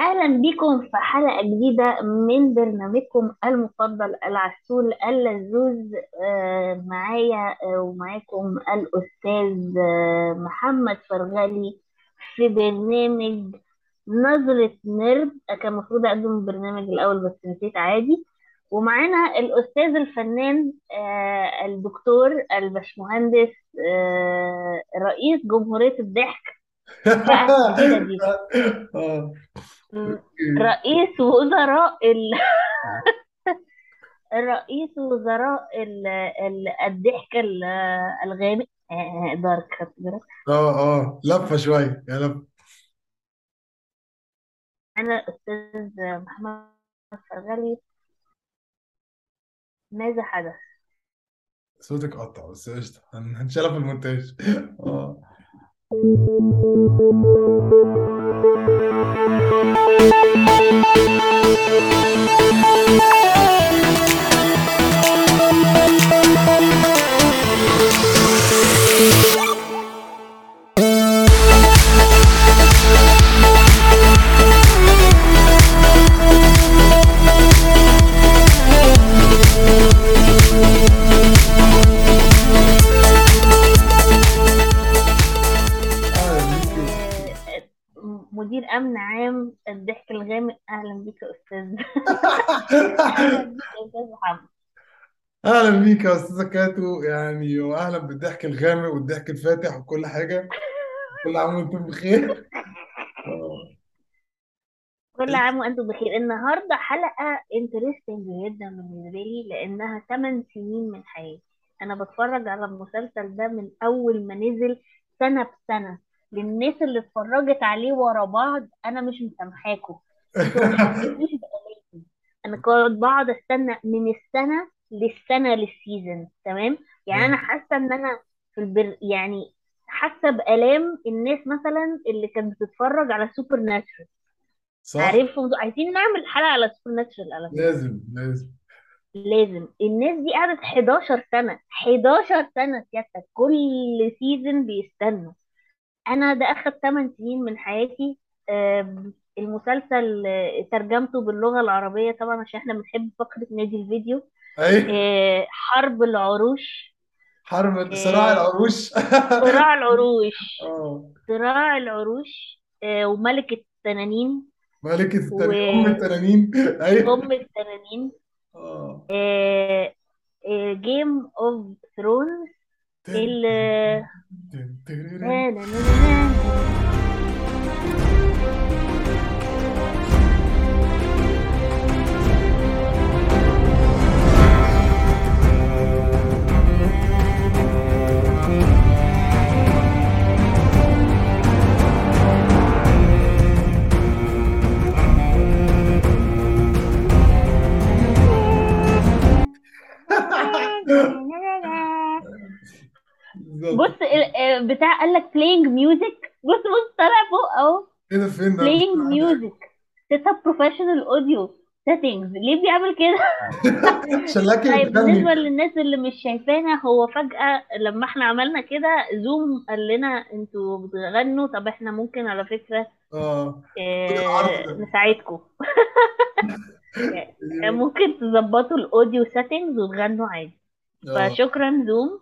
أهلا بكم في حلقة جديدة من برنامجكم المفضل العسول اللذوذ آه، معايا آه، ومعاكم الأستاذ آه، محمد فرغلي في برنامج نظرة نرد. كان المفروض أقدم البرنامج الأول بس نسيت عادي. ومعانا الأستاذ الفنان آه، الدكتور البشمهندس رئيس جمهورية الضحك. رئيس وزراء ال... رئيس وزراء ال... ال... الضحك ال- الغامق. آه، دارك. خدت بالك؟ آه آه. لفة شوية يا لف. أنا الأستاذ محمد فرغلي ماذا حدث؟ صوتك قطع بس قشطة. هن- هنشيلها في المونتاج. آه. أهلا أمن عام الضحك الغامق أهلا بك يا أستاذ. أهلا بك يا أستاذ محمد. أهلا بيك يا أستاذة كاتو يعني واهلا بالضحك الغامق والضحك الفاتح وكل حاجة. كل عام وأنتم بخير. كل عام وأنتم بخير. النهاردة حلقة interesting جدا بالنسبة لي لأنها 8 سنين من حياتي. أنا بتفرج على المسلسل ده من أول ما نزل سنة بسنة. للناس اللي اتفرجت عليه ورا بعض أنا مش مسامحاكم. أنا كنت بقعد أستنى من السنة للسنة لل season تمام؟ يعني أنا حاسة إن أنا في البر يعني حاسة بآلام الناس مثلا اللي كانت بتتفرج على سوبر ناتشورال صح. عارفهم؟ عايزين نعمل حلقة على Supernatural على فكرة. لازم لازم. لازم. الناس دي قعدت 11 سنة 11 سنة سيادتك كل season بيستنوا. أنا ده اخد 8 سنين من حياتي المسلسل آه، ترجمته باللغة العربية طبعا عشان إحنا بنحب فقرة نادي الفيديو. أي. آه، حرب العروش. حرب صراع آه، العروش. صراع العروش. آه. صراع العروش آه، وملكة التنانين. ملكة التنانين وأم التنانين. أيوه التنانين. آه. Game of Thrones El... Eh, بالظبط. بص آه، بتاع قال لك playing music. بص بص طالع فوق اهو. إيه ده فين ده؟ playing music. Set up professional audio settings. ليه بيعمل كده؟ عشان طيب بالنسبة بتغني للناس اللي مش شايفانا هو فجأة لما إحنا عملنا كده زوم قال لنا أنتوا بتغنوا. طب إحنا ممكن على فكرة آه. العرض ده نساعدكم. ممكن تظبطوا ال audio settings وتغنوا عادي. آه. فشكرا Zoom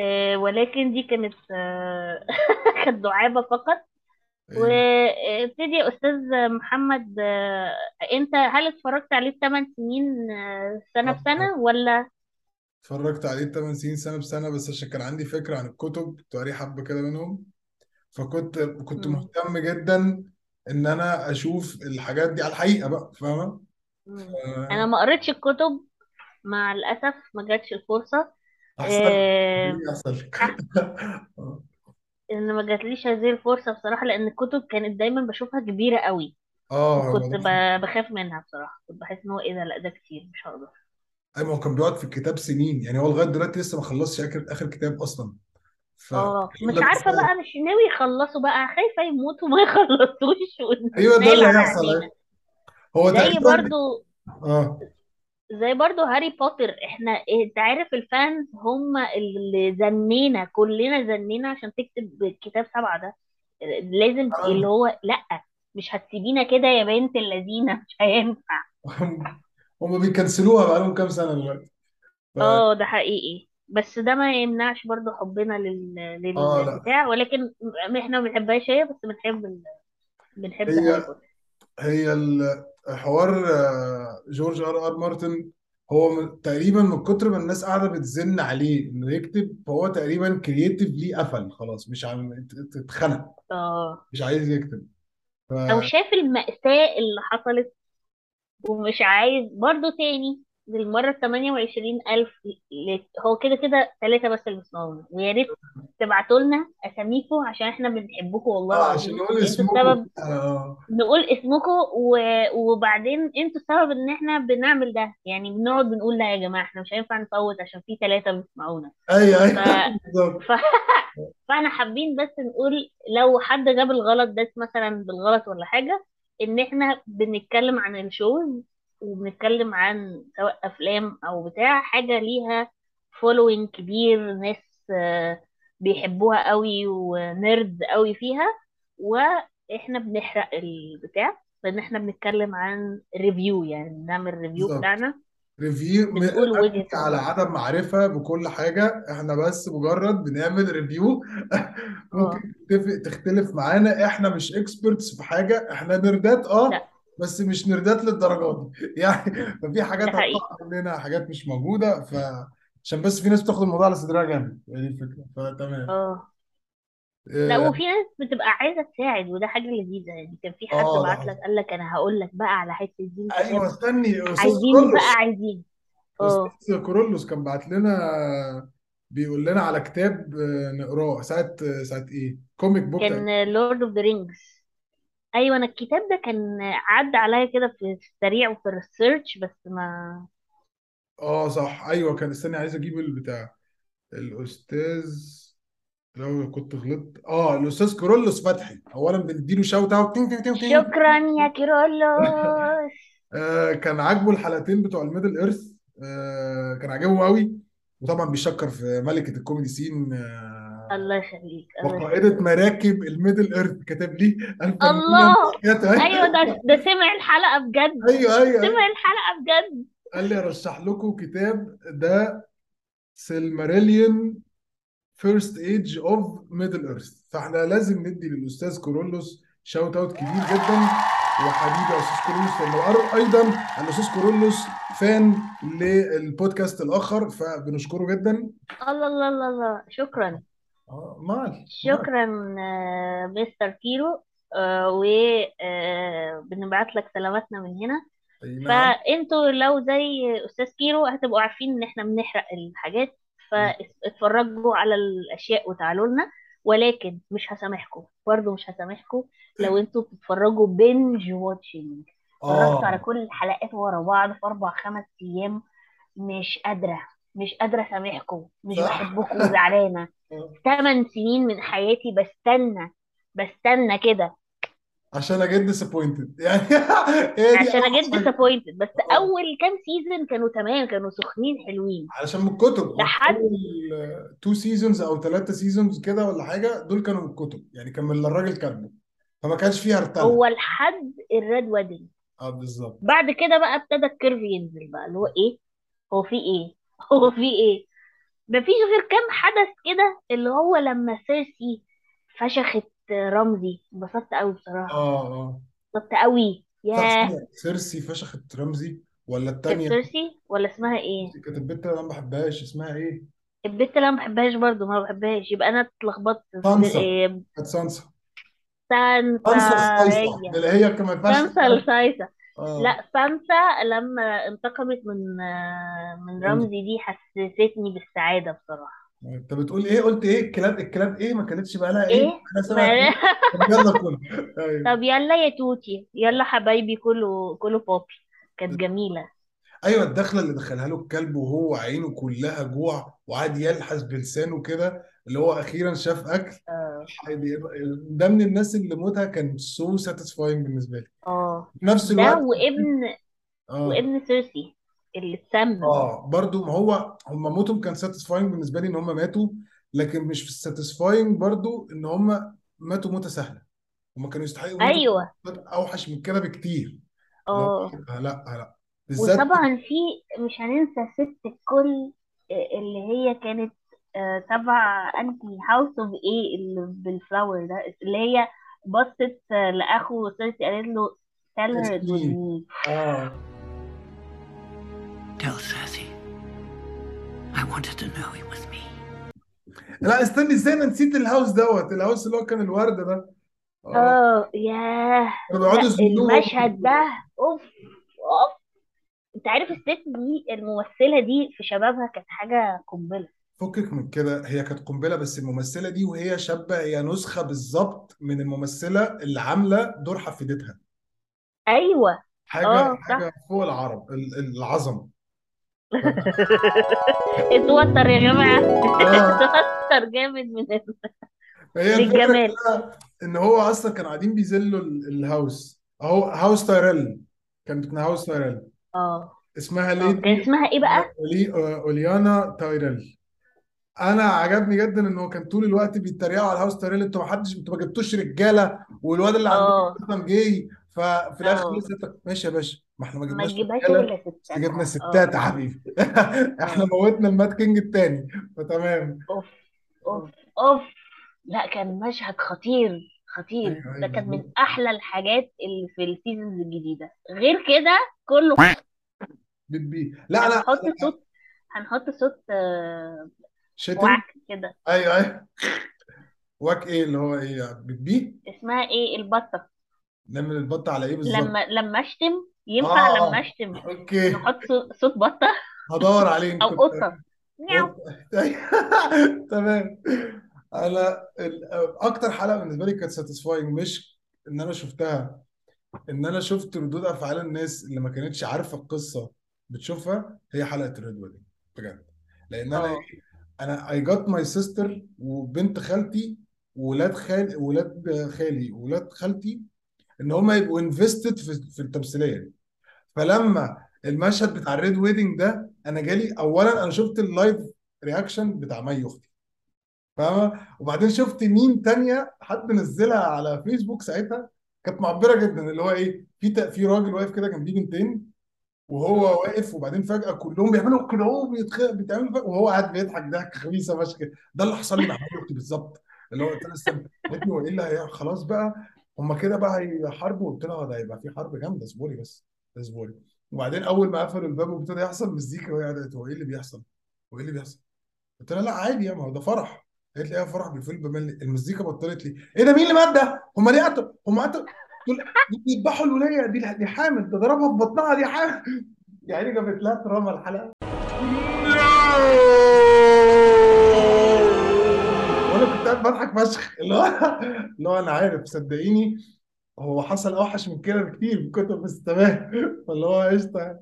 آه، ولكن دي كانت آه، كانت دعابة فقط أيوه وابتدي يا أستاذ محمد آه، أنت هل اتفرجت عليه الثمان سنين سنة آه،. بسنة ولا اتفرجت عليه 8 سنين سنة بسنة بس عشان كان عندي فكرة عن الكتب كنت قاري حبة كده منهم فكنت كنت مم. مهتم جدا إن أنا أشوف الحاجات دي على الحقيقة بقى فاهمة؟ مم. أنا ما قريتش الكتب مع الأسف ما جاتش الفرصة أحسن. آه، إيه لك حاسة آه. إن ما جاتليش هذه الفرصة بصراحة لأن الكتب كانت دايما بشوفها كبيرة قوي. آه ب- بخاف منها بصراحة. كنت بحس إن هو إيه ده؟ لأ ده كتير مش هقدر. أيوه ما هو كان بيقعد في الكتاب سنين. يعني هو لغاية دلوقتي لسه ما خلصش اخر آخر كتاب أصلا. آه فالكلام مش بيسأل بقى مش ناوي يخلصوا بقى. خايفة يموتوا ما يخلصوش. أيوه ده وننال اللي هيحصل عينينا أيوه. هو زي تقريبا برضو آه. زي برضو هاري بوتر. إحنا انت عارف الفانز هم اللي زنينا كلنا زنينا عشان تكتب الكتاب سبعة ده. لازم اللي آه. هو لأ مش هتسيبينا كده يا بنت اللذينة مش هينفع. هم بيكنسلوها بقالهم كام سنة دلوقتي. ف... آه ده حقيقي. بس ده ما يمنعش برضو حبنا لل... آه لأ. للبتاع ولكن م- إحنا ما بنحبهاش هي بس بنحب ال... بنحب هاري هي بوتر. هي الحوار آه، جورج آر آر مارتن هو تقريبا من كتر ما الناس قاعدة بتزن عليه إنه يكتب فهو تقريبا creatively قفل خلاص مش عم ات- اتخنق آه. مش عايز يكتب. ف أو شاف المأساة اللي حصلت ومش عايز برضو تاني. للمرة التمانية وعشرين ألف هو كده كده ثلاثة بس اللي بيسمعونا ويا ريت تبعتوا لنا أساميكم عشان إحنا بنحبكم والله آه عشان نقول اسمكم. السبب آه. نقول اسمكم و... وبعدين أنتوا السبب إن إحنا بنعمل ده. يعني بنقعد بنقول لا يا جماعة إحنا مش هينفع نفوت عشان في ثلاثة بيسمعونا اي اي ف... ف... فإحنا حابين بس نقول لو حد جاب الغلط ده مثلا بالغلط ولا حاجة إن إحنا بنتكلم عن ال shows وبنتكلم عن سواء أفلام أو بتاع حاجة ليها following كبير ناس آه، بيحبوها قوي ونرد قوي فيها وإحنا بنحرق البتاع لأن إحنا بنتكلم عن review يعني بنعمل review بتاعنا. review بنقول على عدم معرفة بكل حاجة إحنا بس مجرد بنعمل review ممكن آه. تتفق تختلف معانا إحنا مش اكسبرتس في حاجة إحنا نردات آه. لا. بس مش نردات للدرجة دي. يعني ففي حاجات ده حقيقي هتطلع مننا حاجات مش موجودة ف عشان بس في ناس بتاخد الموضوع على صدرها جامد. هي دي الفكرة. فتمام. آه. لا آه وفي ناس بتبقى عايزة تساعد وده حاجة لذيذة. يعني كان في حد آه، ده بعت لك قال لك أنا هقول لك بقى على حتة دين أيوه كتاب استني أستاذ عايزين بقى عايزين. آه. أستاذ كورولوس كان بعت لنا بيقول لنا على كتاب آه، نقراه. ساعة ساعة إيه؟ comic book تقريبا. كان Lord of the Rings أيوه أنا الكتاب ده كان عدى عليا كده في السريع وفي ال research بس ما آه صح. أيوه كان استني عايز أجيب البتاع. الأستاذ لو كنت غلطت. آه الأستاذ كيرولوس فتحي. اولا بنديله shout out تين تين تين تين شكرا يا كيرولوس. آه كان عاجبه الحلقتين بتوع ال Middle Earth آه كان عاجبه قوي وطبعا بيشكر في ملكة ال comedy scene آه الله يخليك الله وقائدة مراكب ال Middle Earth كاتب لي الله! أيوه ده ده سمع الحلقة بجد. أيوه أيوه أيوه. سمع الحلقة بجد. قال لي أرشح لكم كتاب ده Silmarillion first age of Middle Earth فإحنا لازم ندي للأستاذ كيرولوس shout out كبير جدا وحبيبي أستاذ كيرولوس لأنه أيضا الأستاذ كيرولوس fan لل podcast الآخر فبنشكره جدا. الله الله الله الله. شكرا. مال مال. شكرا آه، مستر كيرو. وبنبعت لك سلاماتنا من هنا. اي نعم فأنتوا لو زي أستاذ كيرو هتبقوا عارفين إن إحنا بنحرق الحاجات فاتفرجوا على الأشياء وتعالوا لنا. ولكن مش هسامحكم برضه مش هسامحكم لو أنتوا بتتفرجوا binge watching اتفرجتوا على كل الحلقات ورا بعض في أربع خمس أيام مش قادرة. مش قادرة أسامحكم مش صح. بحبكم وزعلانة ثمان سنين من حياتي بستنى بستنى كده. عشان I get disappointed يعني هي دي عشان I get disappointed بس آه. أول كام season كانوا تمام كانوا سخنين حلوين. علشان من الكتب. لحد أول two seasons أو ثلاثة seasons كده ولا حاجة دول كانوا من الكتب. يعني كان من الراجل كاتبه. فما كانش فيها ارتلة هو لحد ال Red Wedding آه بالظبط. بعد كده بقى ابتدى ال curve ينزل بقى. اللي هو إيه؟ هو في إيه؟ هو في إيه؟ مفيش غير كام حدث كده اللي هو لما سيرسي فشخت رمزي. انبسطت قوي بصراحة. آه آه. انبسطت قوي ياه. سيرسي فشخت رمزي ولا كانت التانية؟ سيرسي ولا اسمها إيه؟ كانت البت اللي أنا ما بحبهاش اسمها إيه؟ البت اللي أنا ما بحبهاش برضو ما بحبهاش. يبقى أنا اتلخبطت. سانسا إيه، كانت سانسا سانسا سانسا الصيصة هي. اللي هي كان ما ينفعش سانسا الصيصة. آه لا سانسا لما انتقمت من من رمزي دي حسستني بالسعادة بصراحة. انت بتقول إيه؟ قلت إيه؟ الكلاب الكلاب إيه؟ ما كانتش بقى لها إيه؟ إيه؟ أنا سامع ما طب يلا كل أيوه. طب يلا يا توتي. يلا حبايبي كله كله بوبي. كانت جميلة. أيوه الدخلة اللي دخلها له الكلب وهو عينه كلها جوع وقعد يلحس بلسانه كده. اللي هو أخيرا شاف أكل آه. ده من الناس اللي موتها كان so satisfying بالنسبة لي. آه. في نفس ده الوقت وابن آه. وابن سيرسي اللي اتسمم آه برضو ما هو هم موتهم كان satisfying بالنسبة لي إن هم ماتوا لكن مش في ال satisfying برضو إن هم ماتوا موتة سهلة. هما كانوا يستحقوا أيوه. أوحش من كده بكتير. آه. لا لا بالذات وطبعا في مش هننسى ست الكل آه، اللي هي كانت آه، تبع انهي house of إيه اللي بال flower ده اللي هي بصت آه، لأخو سيرسي قالت له tell her آه. Tell Cersei. I wanted to know it was me. لا استني إزاي أنا نسيت الهاوس دوت؟ الهاوس اللي هو كان الورد ده. آه. آه ياه لا المشهد ده أوف أوف. أنت عارف الست دي الممثلة دي في شبابها كانت حاجة قنبلة. فكك من كده هي كانت قنبلة بس الممثلة دي وهي شابة هي نسخة بالظبط من الممثلة اللي عاملة دور حفيدتها. أيوه. حاجة آه حاجة صح فوق العرب ال- العظمه. اتوتر يا جماعة. آه. اتوتر جامد من هي الفكرة للجمال كلها إن هو أصلا كانوا قاعدين بيذلوا ال- الهاوس. أهو هاوس تايريل. كانت من هاوس تايريل. آه. اسمها آه كان ليدي اسمها إيه بقى؟ أولي... أوليانا تايريل. أنا عجبني جدا إن هو كان طول الوقت بيتريقوا على الهاوس تايريل أنتوا ما حدش أنتوا ما جبتوش رجالة والواد اللي عندكم آه. أصلا جاي ففي الآخر آه. لسه ماشي يا باشا. ما إحنا ما ما جبناش تجيبهاش رجالة إلا ستات. جبنا آه. ستات يا حبيبي. إحنا آه. موتنا المات كينج التاني فتمام. أوف أوف أوف. لا كان مشهد خطير خطير. أيوه ده أيوه كان من بالظبط أحلى الحاجات اللي في السيزونز الجديدة. غير كده كله بتبي لا أنا هنحط صوت هنحط صوت آه، شتم وعك كده. أيوه أيوه. واك إيه؟ اللي هو إيه بتبي اسمها إيه؟ البطة. نعمل البط على إيه بالظبط؟ لما لما أشتم آه ينفع لما آه أشتم. okay. نحط صوت صوت بطة. هدور عليه أو كنت قطة. تمام. أنا ال- أكتر حلقة بالنسبة لي كانت satisfying مش إن أنا شفتها. إن أنا شفت ردود أفعال الناس اللي ما كانتش عارفة القصة بتشوفها هي حلقة ال Red Wedding بجد. لأن أنا آه. إيه؟ أنا I got my sister وبنت خالتي وولاد خال ولاد خالي وولاد خالتي إن هم يبقوا invested في في التمثيلية. دي فلما المشهد بتاع ال Red Wedding ده أنا جالي اولا أنا شفت ال live reaction بتاع مي أختي فاهمة؟ وبعدين شفت مين تانية حد نزلها على فيسبوك ساعتها كانت معبرة جدا اللي هو إيه في في راجل واقف كده جنبيه بنتين وهو. واقف وبعدين فجأة كلهم بيعملوا كده هو فجأة وهو قاعد بيضحك ضحك خبيثة فشخ ده اللي حصل لي مع أختي بالظبط اللي هو قلت لها استنى قالت لي هو إيه اللي هي خلاص بقى هما كده بقى هيحاربوا قلت لها ده هيبقى في حرب جامدة اصبري بس اصبري وبعدين أول ما قفلوا الباب وابتدى يحصل مزيكا وهي قعدت هو إيه اللي بيحصل؟ هو إيه اللي بيحصل؟ قلت لها لا عادي يا ما هو ده فرح قالت لي إيه فرح بالفيلم بمل المزيكا بطلت لي إيه ده مين اللي مات ده؟ هم ليه قتلوا؟ هم قتلوا بيذبحوا الوليه دي دي حامل ده ضربها في بطنها دي حامل. يعني جابت لها تراما الحلقة وأنا كنت قاعد بضحك فشخ. اللي هو اللي هو أنا عارف صدقيني هو حصل أوحش من كده بكتير الكتب بس تمام فاللي هو قشطة.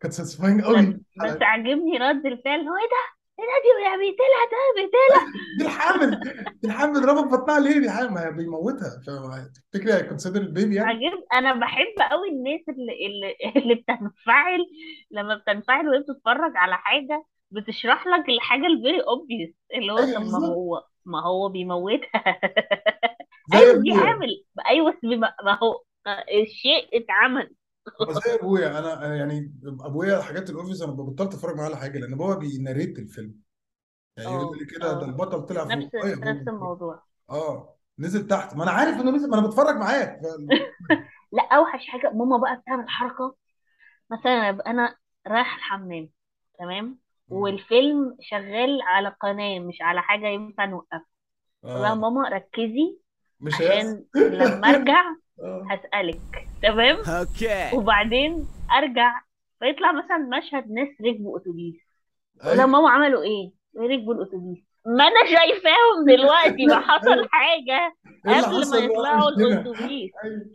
كانت satisfying قوي بس عجبني رد الفعل. هو إيه ده؟ دي يا بيقتلها ده بيقتلها دي الحامل دي الحامل في بطنها ليه دي حامل بيموتها فتفتكري هي consider ال baby يعني؟ عجب أنا بحب قوي الناس اللي اللي, اللي بتنفعل لما بتنفعل وهي بتتفرج على حاجة بتشرح لك الحاجة ال very obvious اللي هو أيوه طب ما هو ما هو بيموتها. أيوه دي حامل أيوه بس ما هو الشيء اتعمل. زي أبويا. أنا يعني أبويا الحاجات ال obvious أنا بطلت أتفرج معاه على حاجة لأن بابا بي narrate الفيلم. يعني يقول آه لي كده ده آه البطل طلع نفس فوق أيوه نفس الموضوع. آه نزل تحت. ما أنا عارف إنه نزل ما أنا بتفرج معاك ف- لا أوحش حاجة ماما بقى بتعمل حركة. مثلا أبقى أنا رايح الحمام تمام؟ والفيلم شغال على قناة مش على حاجة ينفع نوقفها. آه. ماما ركزي مش هيحصل. عشان لما أرجع هسألك تمام؟ Okay. وبعدين أرجع فيطلع مثلا مشهد ناس ركبوا أتوبيس. أيوه ماما عملوا إيه؟ ركبوا الأتوبيس. ما أنا شايفاهم دلوقتي ما حصل حاجة اللي قبل ما يطلعوا الأتوبيس. أيوه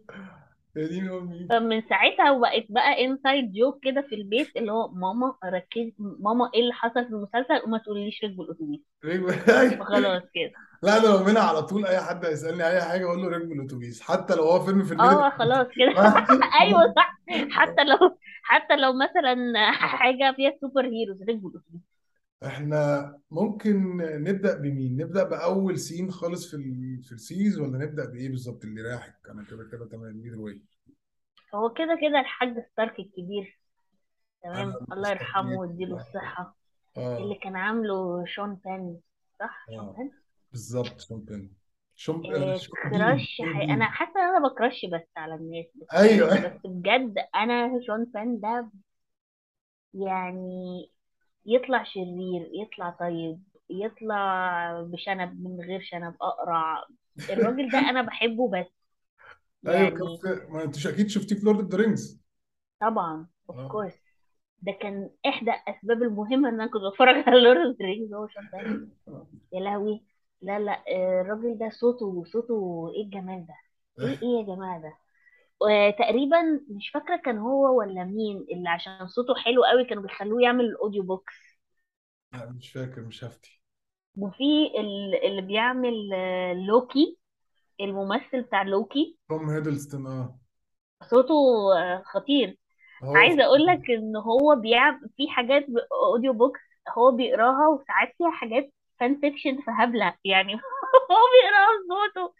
يا دين أمي. فمن ساعتها وبقت بقى inside joke كده في البيت اللي هو ماما ركز ماما إيه اللي حصل في المسلسل وما تقوليش ركبوا الأتوبيس. فخلاص كده. لا أنا لو منها على طول أي حد هيسألني أي حاجة أقول له ركب الاتوبيس حتى لو هو فيلم في ال Middle آه خلاص كده. أيوه صح. حتى لو حتى لو مثلا حاجة فيها superheroes ركبوا الاتوبيس إحنا ممكن نبدأ بمين؟ نبدأ بأول scene خالص في ال... في ال seas ولا نبدأ بإيه بالظبط اللي يريحك؟ أنا كده كده تمام. midway هو كده كده الحاج ستارك الكبير. تمام؟ الله يرحمه ويديله الصحة. آه. اللي كان عامله شون بين صح؟ شون آه. بالظبط شون بين شون آه، إيه شون بين كراش. أنا حاسة إن أنا بكرش بس على الناس بس أيوه. يعني بس بجد أنا شون بين ده يعني يطلع شرير يطلع طيب يطلع بشنب من غير شنب أقرع. الراجل ده أنا بحبه بس أيوه كان يعني في ما أنتش أكيد شفتيه في Lord of the Rings طبعا of آه. course ده كان إحدى أسباب المهمة إن أنا كنت بتفرج على Lord of هو شون بين آه. يا لهوي. لا لا آه، الراجل ده صوته صوته إيه الجمال ده؟ إيه إيه؟ يا جماعة ده؟ وتقريبا مش فاكرة كان هو ولا مين اللي عشان صوته حلو قوي كانوا بيخلوه يعمل ال audio books لا مش فاكر مش هفتي. وفي ال- اللي بيعمل آه، لوكي الممثل بتاع لوكي. توم هيدلستون آه. صوته آه، خطير. هو عايزة أقول لك إن هو بيعمل في حاجات audio books هو بيقراها وساعات فيها حاجات fan fiction فهبله يعني هو بيقراها بصوته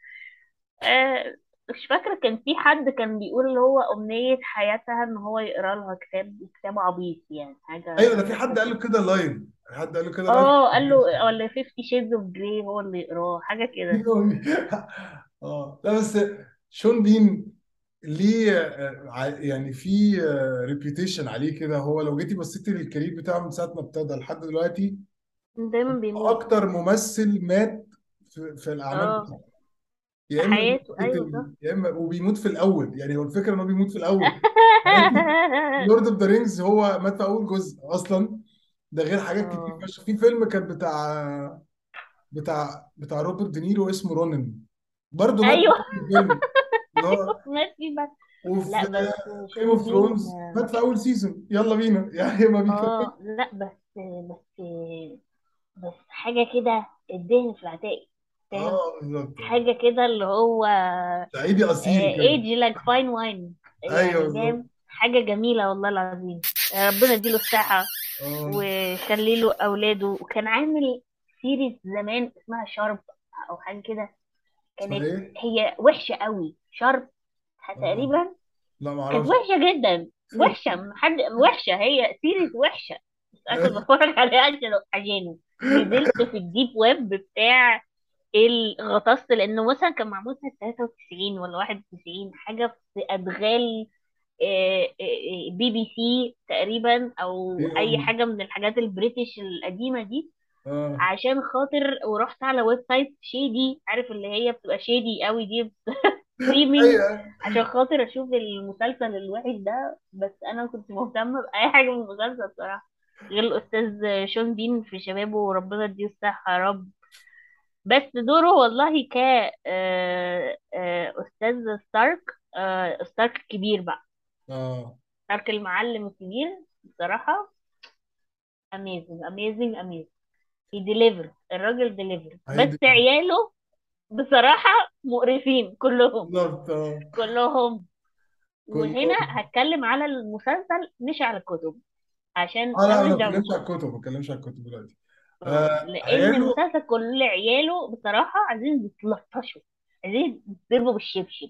آه، مش فاكرة كان في حد كان بيقول اللي هو أمنية حياتها إن هو يقرأ لها كتاب كتاب عبيط يعني حاجة أيوه ده في حد قال له كده live حد قال له كده live آه قال له ولا 50 Shades of Grey هو اللي يقراه حاجة كده. آه لا بس شون بين ليه آه، يعني في reputation عليه كده. هو لو جيتي بصيتي لل career بتاعه من ساعة ما ابتدى لحد دلوقتي دايما بيموت. أكتر ممثل مات في, في الأعمال آه. بتاعته. في يا إما حياته. أيوه صح. يا إما وبيموت في الأول. يعني هو الفكرة إن هو بيموت في الأول. Lord of the Rings هو مات في أول جزء أصلا. ده غير حاجات كتير آه. فشخ. في فيلم كان بتاع بتاع بتاع روبرت دينيرو اسمه Ronin. برضه مات في أيوه. أول الفيلم. اللي هو مات فيه بس وفي لا بس جيم اوف شون بين Thrones مات في أول season يلا بينا. يعني ما بيكمل. آه لا بس بس بس حاجة كده الدهن في العتاقي فاهم؟ آه بالظبط. حاجة كده اللي هو صعيدي أصيل كده. age like fine wine أيوه يعني بالظبط فاهم؟ حاجة جميلة والله العظيم. ربنا يديله الصحة آه. ويخلي له أولاده. وكان عامل series زمان اسمها Sharpe أو حاجة كده. كانت إيه؟ هي وحشة قوي. Sharpe آه. تقريبا؟ لا ما كانت أعرفش. وحشة جدا. وحشة. حد وحشة. هي series وحشة. بس أنا كنت بتفرج عليها عشان عشانه نزلت في ال deep web بتاع الغطاس لأنه مثلا كان معمول سنه 93 ولا 91 حاجة في أدغال آه، آه، بي بي سي تقريبا أو إيه أي حاجة من الحاجات ال British القديمة دي. آه. عشان خاطر ورحت على website shady عارف اللي هي بتبقى shady قوي دي streaming أيوه. عشان خاطر أشوف المسلسل الوحش ده بس أنا كنت مهتمة بأي حاجة من المسلسل بصراحة. غير الأستاذ شون بين في شبابه وربنا يديه الصحة يا رب. بس دوره والله ك آه، آه، أستاذ ستارك آه، ستارك الكبير بقى. آه. ستارك المعلم الكبير بصراحة. amazing amazing amazing he delivered الراجل delivered. بس هيدي عياله بصراحة مقرفين كلهم. بالظبط آه. كلهم. وهنا كلهم هتكلم على المسلسل مش على الكتب. عشان آه لا أنا ما بتكلمش على الكتب ما بتكلمش على الكتب دلوقتي. آه آه لأن عياله المسلسل كل عياله بصراحة عايزين يتلطشوا عايزين يتضربوا بالشبشب.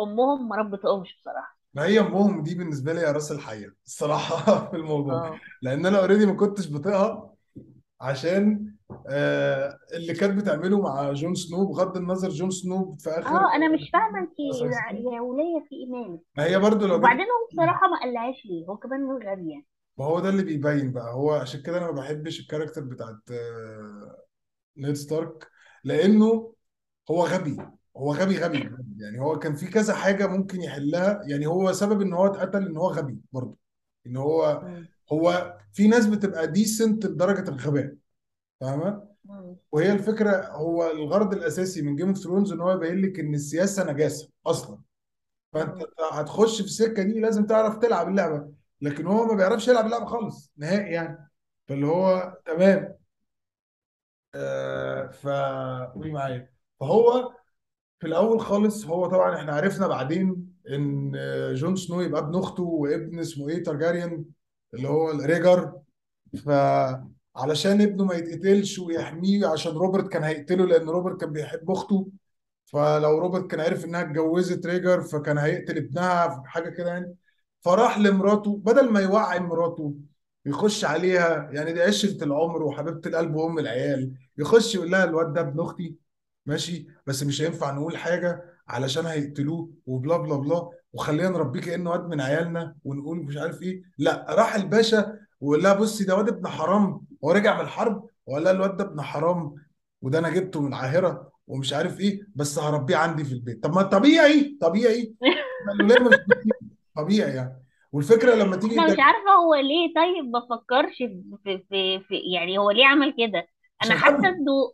أمهم ما ربتهمش بصراحة. ما هي أمهم دي بالنسبة لي يا راس الحيه الصراحة في الموضوع. آه. لأن أنا already ما كنتش بطيقها عشان آه اللي كانت بتعمله مع جون سنو بغض النظر جون سنو في آخر آه أنا مش فاهمة انت مسلسل. يا وليه في إيمان. ما هي برضو لو جيت وبعدين هو بصراحة ما قلعش ليه هو كمان غبي يعني. ما هو ده اللي بيبين بقى. هو عشان كده أنا ما بحبش ال character بتاعت آه، نيد ستارك لأنه هو غبي. هو غبي غبي بجد. يعني هو كان في كذا حاجة ممكن يحلها. يعني هو سبب إن هو اتقتل إن هو غبي برضه. إن هو. هو في ناس بتبقى decent لدرجة الغباء. فاهمة. وهي الفكرة هو الغرض الأساسي من Game of Thrones إن هو يبين لك إن السياسة نجاسة أصلا. فأنت. هتخش في السكة دي لازم تعرف تلعب اللعبة. لكن هو ما بيعرفش يلعب اللعبة خالص نهائي يعني. فاللي هو تمام. آه ف قولي معايا. فهو في الأول خالص هو طبعا إحنا عرفنا بعدين إن آه، جون سنو يبقى ابن أخته وابن اسمه إيه تارجاريان اللي هو ريجر. علشان ابنه ما يتقتلش ويحميه عشان روبرت كان هيقتله لأن روبرت كان بيحب أخته. فلو روبرت كان عرف إنها اتجوزت ريجر فكان هيقتل ابنها حاجة كده يعني. فراح لمراته بدل ما يوعي مراته يخش عليها يعني دي عشرة العمر وحبيبة القلب وأم العيال يخش يقول لها الواد ده ابن أختي ماشي؟ بس مش هينفع نقول حاجة علشان هيقتلوه و blah blah blah وخلينا نربيه كأنه واد من عيالنا ونقول مش عارف إيه. لا راح الباشا وقال لها بصي ده واد ابن حرام هو رجع من الحرب؟ وقال لها الواد ده ابن حرام وده أنا جبته من العاهره ومش عارف إيه بس هربيه عندي في البيت. طب ما طبيعي طبيعي. الوليه مش طبيعي يعني. والفكرة لما تيجي أنا مش عارفة هو ليه طيب ما فكرش في, في, في, يعني هو ليه عمل كده؟ أنا عشان حاسة غبي انه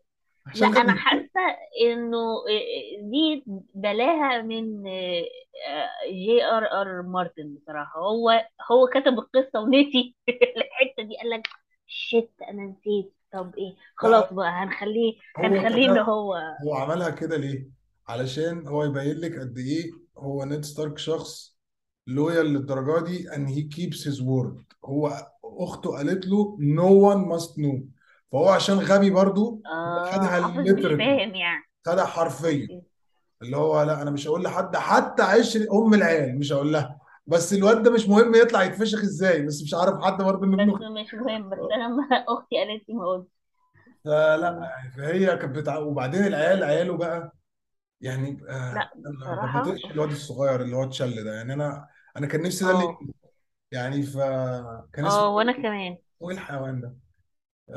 لا عشان أنا غبي حاسة إنه دي بلاها من جي ار ار مارتن بصراحة. هو هو كتب القصة ونسي الحتة دي قال لك shit أنا نسيت. طب إيه؟ لا خلاص بقى هنخليه هو هنخليه ان كتب هو هو عملها كده ليه؟ علشان هو يبين لك قد إيه هو نيد ستارك شخص loyal للدرجة دي ان he keeps his word هو أخته قالت له no one must know فهو عشان غبي برضو آه خدها فاهم يعني. خدها حرفيا. okay اللي هو لا أنا مش هقول لحد حتى عشر أم العيال مش هقول لها. بس الواد ده مش مهم يطلع يتفشخ إزاي بس مش عارف حد برضه ان ابنه بس مش مهم بس أنا ما أختي قالت لي ما قلت فلا فهي كانت بتع... وبعدين العيال عياله بقى يعني آه لا بصراحة الواد الصغير اللي هو اتشل ده. يعني أنا أنا كان نفسي ده اللي آه يعني فكان اسمه آه وأنا كمان. إيه الحيوان ده؟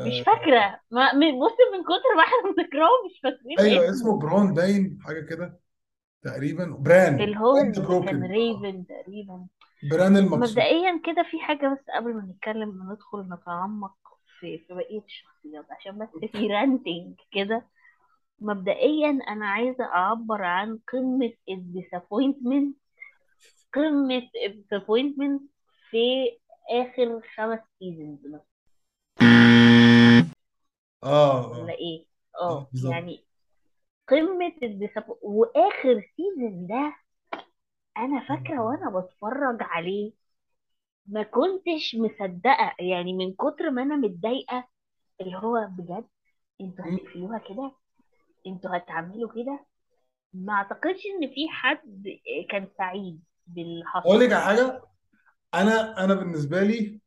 مش آه فاكرة. ما من- بص من كتر ما إحنا بنكرهه مش فاكرين أيوه اسمه اسمه برون باين حاجة كده تقريبا. بران. اللي هو بران the اللي كان broken. raven تقريبا. بران المكسور مبدئيا كده في حاجة بس قبل ما نتكلم ندخل نتعمق في في بقية الشخصيات عشان بس في ranting كده. مبدئيا أنا عايزة أعبر عن قمة ال disappointment قمة ال disappointment في آخر خمس seasons مثلا. آه. ولا إيه؟ آه بالظبط. يعني قمة الديسابو وآخر سيزون ده أنا فاكرة وأنا بتفرج عليه ما كنتش مصدقة يعني من كتر ما أنا متضايقة اللي هو بجد أنتوا هتقفلوها كده؟ أنتوا هتعملوا كده؟ ما أعتقدش إن في حد كان سعيد باللي أقول لك على حاجة. أنا أنا بالنسبة لي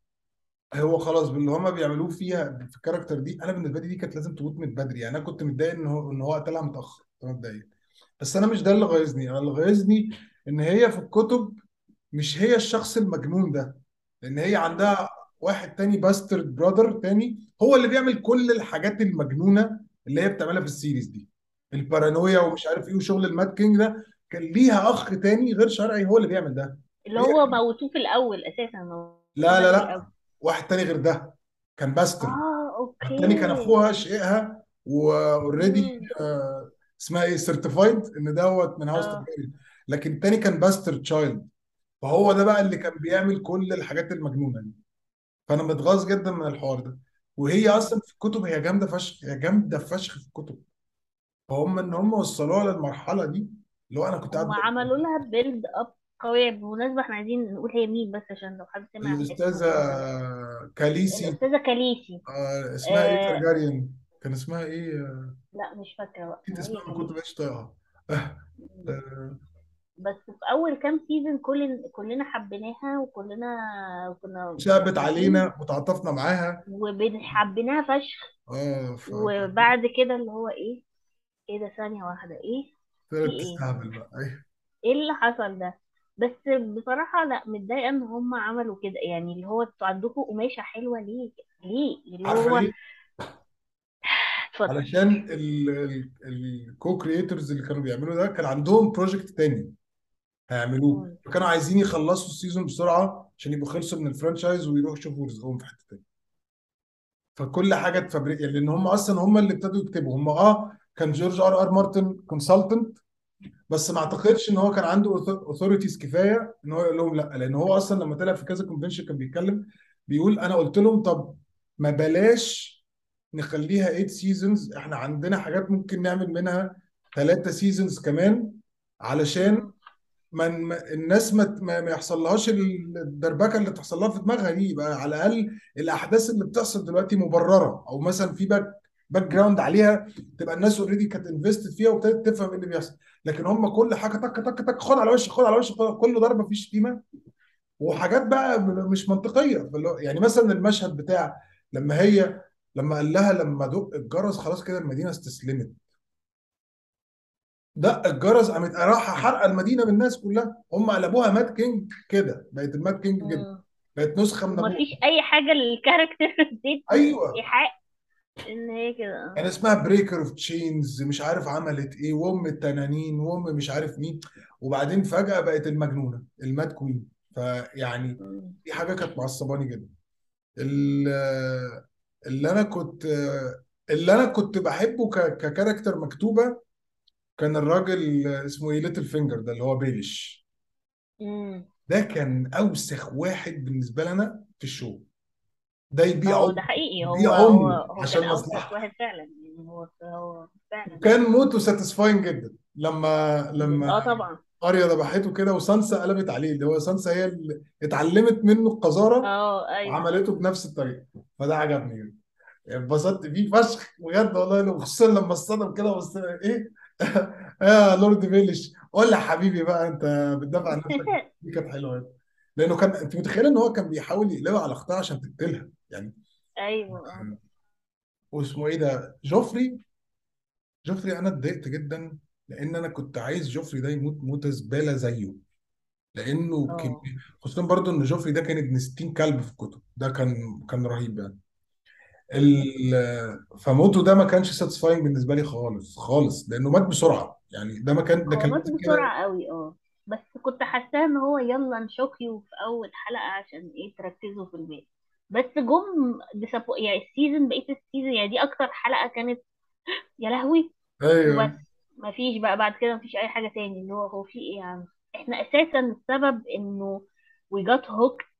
هو خلاص باللي هما بيعملوه فيها في ال character دي أنا بالنسبة لي دي كانت لازم تموت من بدري. يعني أنا كنت متضايق إن هو إن هو قتلها متأخر متضايق. بس أنا مش ده اللي. غيظني أنا اللي غيظني إن هي في الكتب مش هي الشخص المجنون ده. لأن هي. عندها واحد تاني bastard brother تاني هو اللي بيعمل كل الحاجات المجنونة اللي هي بتعملها في ال series دي. البارانويا. ومش عارف إيه وشغل ال mad king ده كان ليها أخ تاني غير شرعي هو اللي بيعمل ده. اللي هو موتوه في الأول أساسا لا لا لا. واحد تاني غير ده. كان bastard آه okay. التاني كان أخوها شقيقها و already مم. اسمها إيه certified إن دوت من house آه. لكن التاني كان bastard child فهو ده بقى اللي. كان بيعمل كل الحاجات المجنونة دي. فأنا متغاظ جدا من الحوار ده. وهي. أصلا في الكتب هي جامدة فشخ هي جامدة فشخ في الكتب. فهم إن هم وصلوها للمرحلة دي اللي هو أنا كنت قاعد عملوا لها build up قوية بالمناسبة إحنا عايزين نقول هي مين بس عشان لو حد سمع الأستاذة كاليسي. الأستاذة كاليسي. آه، اسمها إيه آه. كان اسمها إيه؟ لا مش فاكرة بقى. هي اسمها ما كنت كاليسي بقتش طايقها. آه، بس في أول كام سيزون كل كلنا حبيناها وكلنا كنا شابت علينا وتعاطفنا معاها. وحبيناها فشخ. آه ف وبعد كده اللي هو إيه؟ إيه ده؟ ثانية واحدة. إيه؟ في طلعت إيه؟ تستهبل بقى. أيوه. إيه اللي حصل ده؟ بس بصراحة لا متضايقة ان هم عملوا كده. يعني اللي هو أنتوا عندكم قماشة حلوة ليه؟ ليه؟ اللي عارفه هو ليه؟ اتفضل. علشان ال co-creators اللي كانوا بيعملوا ده كان عندهم project تاني هيعملوه. مم. فكانوا عايزين يخلصوا ال season بسرعة عشان يبقوا خلصوا من ال franchise ويروحوا يشوفوا رزقهم في حتة تانية. فكل حاجة اتفبرك يعني لأن هم أصلا هم اللي ابتدوا يكتبوا. هم آه كان جورج آر آر مارتن consultant بس ما. اعتقدش إن هو كان عنده authorities كفاية إن هو يقول لهم لأ لأن هو أصلا لما طلع في كذا convention كان بيتكلم بيقول أنا قلت لهم طب ما بلاش نخليها 8 seasons إحنا عندنا حاجات ممكن نعمل منها ثلاثة seasons كمان علشان ما الناس ما ما يحصلهاش الدربكة اللي تحصل لها في دماغها دي يبقى على الأقل الأحداث اللي بتحصل دلوقتي مبررة أو مثلا في back background عليها تبقى الناس already كانت invested فيها وابتدت تفهم إيه اللي بيحصل. لكن هم كل حاجة تك تك تك خد على وشك خد على وشك كل ضربة فيه شتيمه وحاجات بقى مش منطقية. يعني مثلا المشهد بتاع لما هي لما قال لها لما دق الجرس خلاص كده المدينة استسلمت. دق الجرس قامت رايحه حارقة المدينة بالناس كلها. هم قلبوها mad king كده. بقت ال mad king كده. بقت نسخة من ومفيش أي حاجة لل character دي أيوه. ايحاء إن هي كده كان اسمها Breaker of Chains مش عارف عملت إيه وأم التنانين وأم مش عارف مين. وبعدين فجأة بقت المجنونة ال Mad Queen فيعني. دي حاجة كانت معصباني جدا. ال- اللي أنا كنت اللي أنا كنت بحبه ك- ك character مكتوبة كان الراجل اسمه إيه Littlefinger ده اللي هو Baelish. ده كان أوسخ واحد بالنسبة لنا في ال show. ده يبيع آه عمر ده حقيقي. هو هو هو عشان كان مصلحة. واحد فعلا. يعني هو هو فعلا. وكان موته satisfying جدا. لما آه لما طبعا. أريا ذبحته كده وسانسا قلبت عليه. اللي هو سانسا هي اللي اتعلمت منه القذارة آه أيوه. وعملته بنفس الطريقة. فده عجبني. جدا اتبسطت فيه فشخ بجد والله. خصوصا لما اصطدم كده بص إيه؟ يا Lord Baelish قول لي يا حبيبي بقى أنت بتدافع عن نفسك. دي كانت حلوة. لأنه كان أنت متخيل إن هو كان بيحاول يقلبها على اختها عشان تقتلها؟ يعني أيوه. آه واسمه إيه ده؟ جوفري. جوفري أنا اتضايقت جدا لأن أنا كنت عايز جوفري ده يموت موتة زبالة زيه. لأنه كم... آه خصوصا برضو إن جوفري ده كان ابن 60 كلب في الكتب ده كان كان رهيب يعني. ال... فموته ده ما كانش satisfying بالنسبة لي خالص خالص لأنه مات بسرعة. يعني ده ما كان ده هو كان مات كده. بسرعة قوي آه. بس كنت حاساه إن هو يلا ن shock you في أول حلقة عشان إيه تركزوا في الباقي بس جم disappo- يعني ال season بقية ال season يعني دي أكتر حلقة كانت يا لهوي. وبس أيوه مفيش بقى بعد كده مفيش أي حاجة تاني. اللي هو هو في إيه يعني إحنا أساسا السبب إنه we got hooked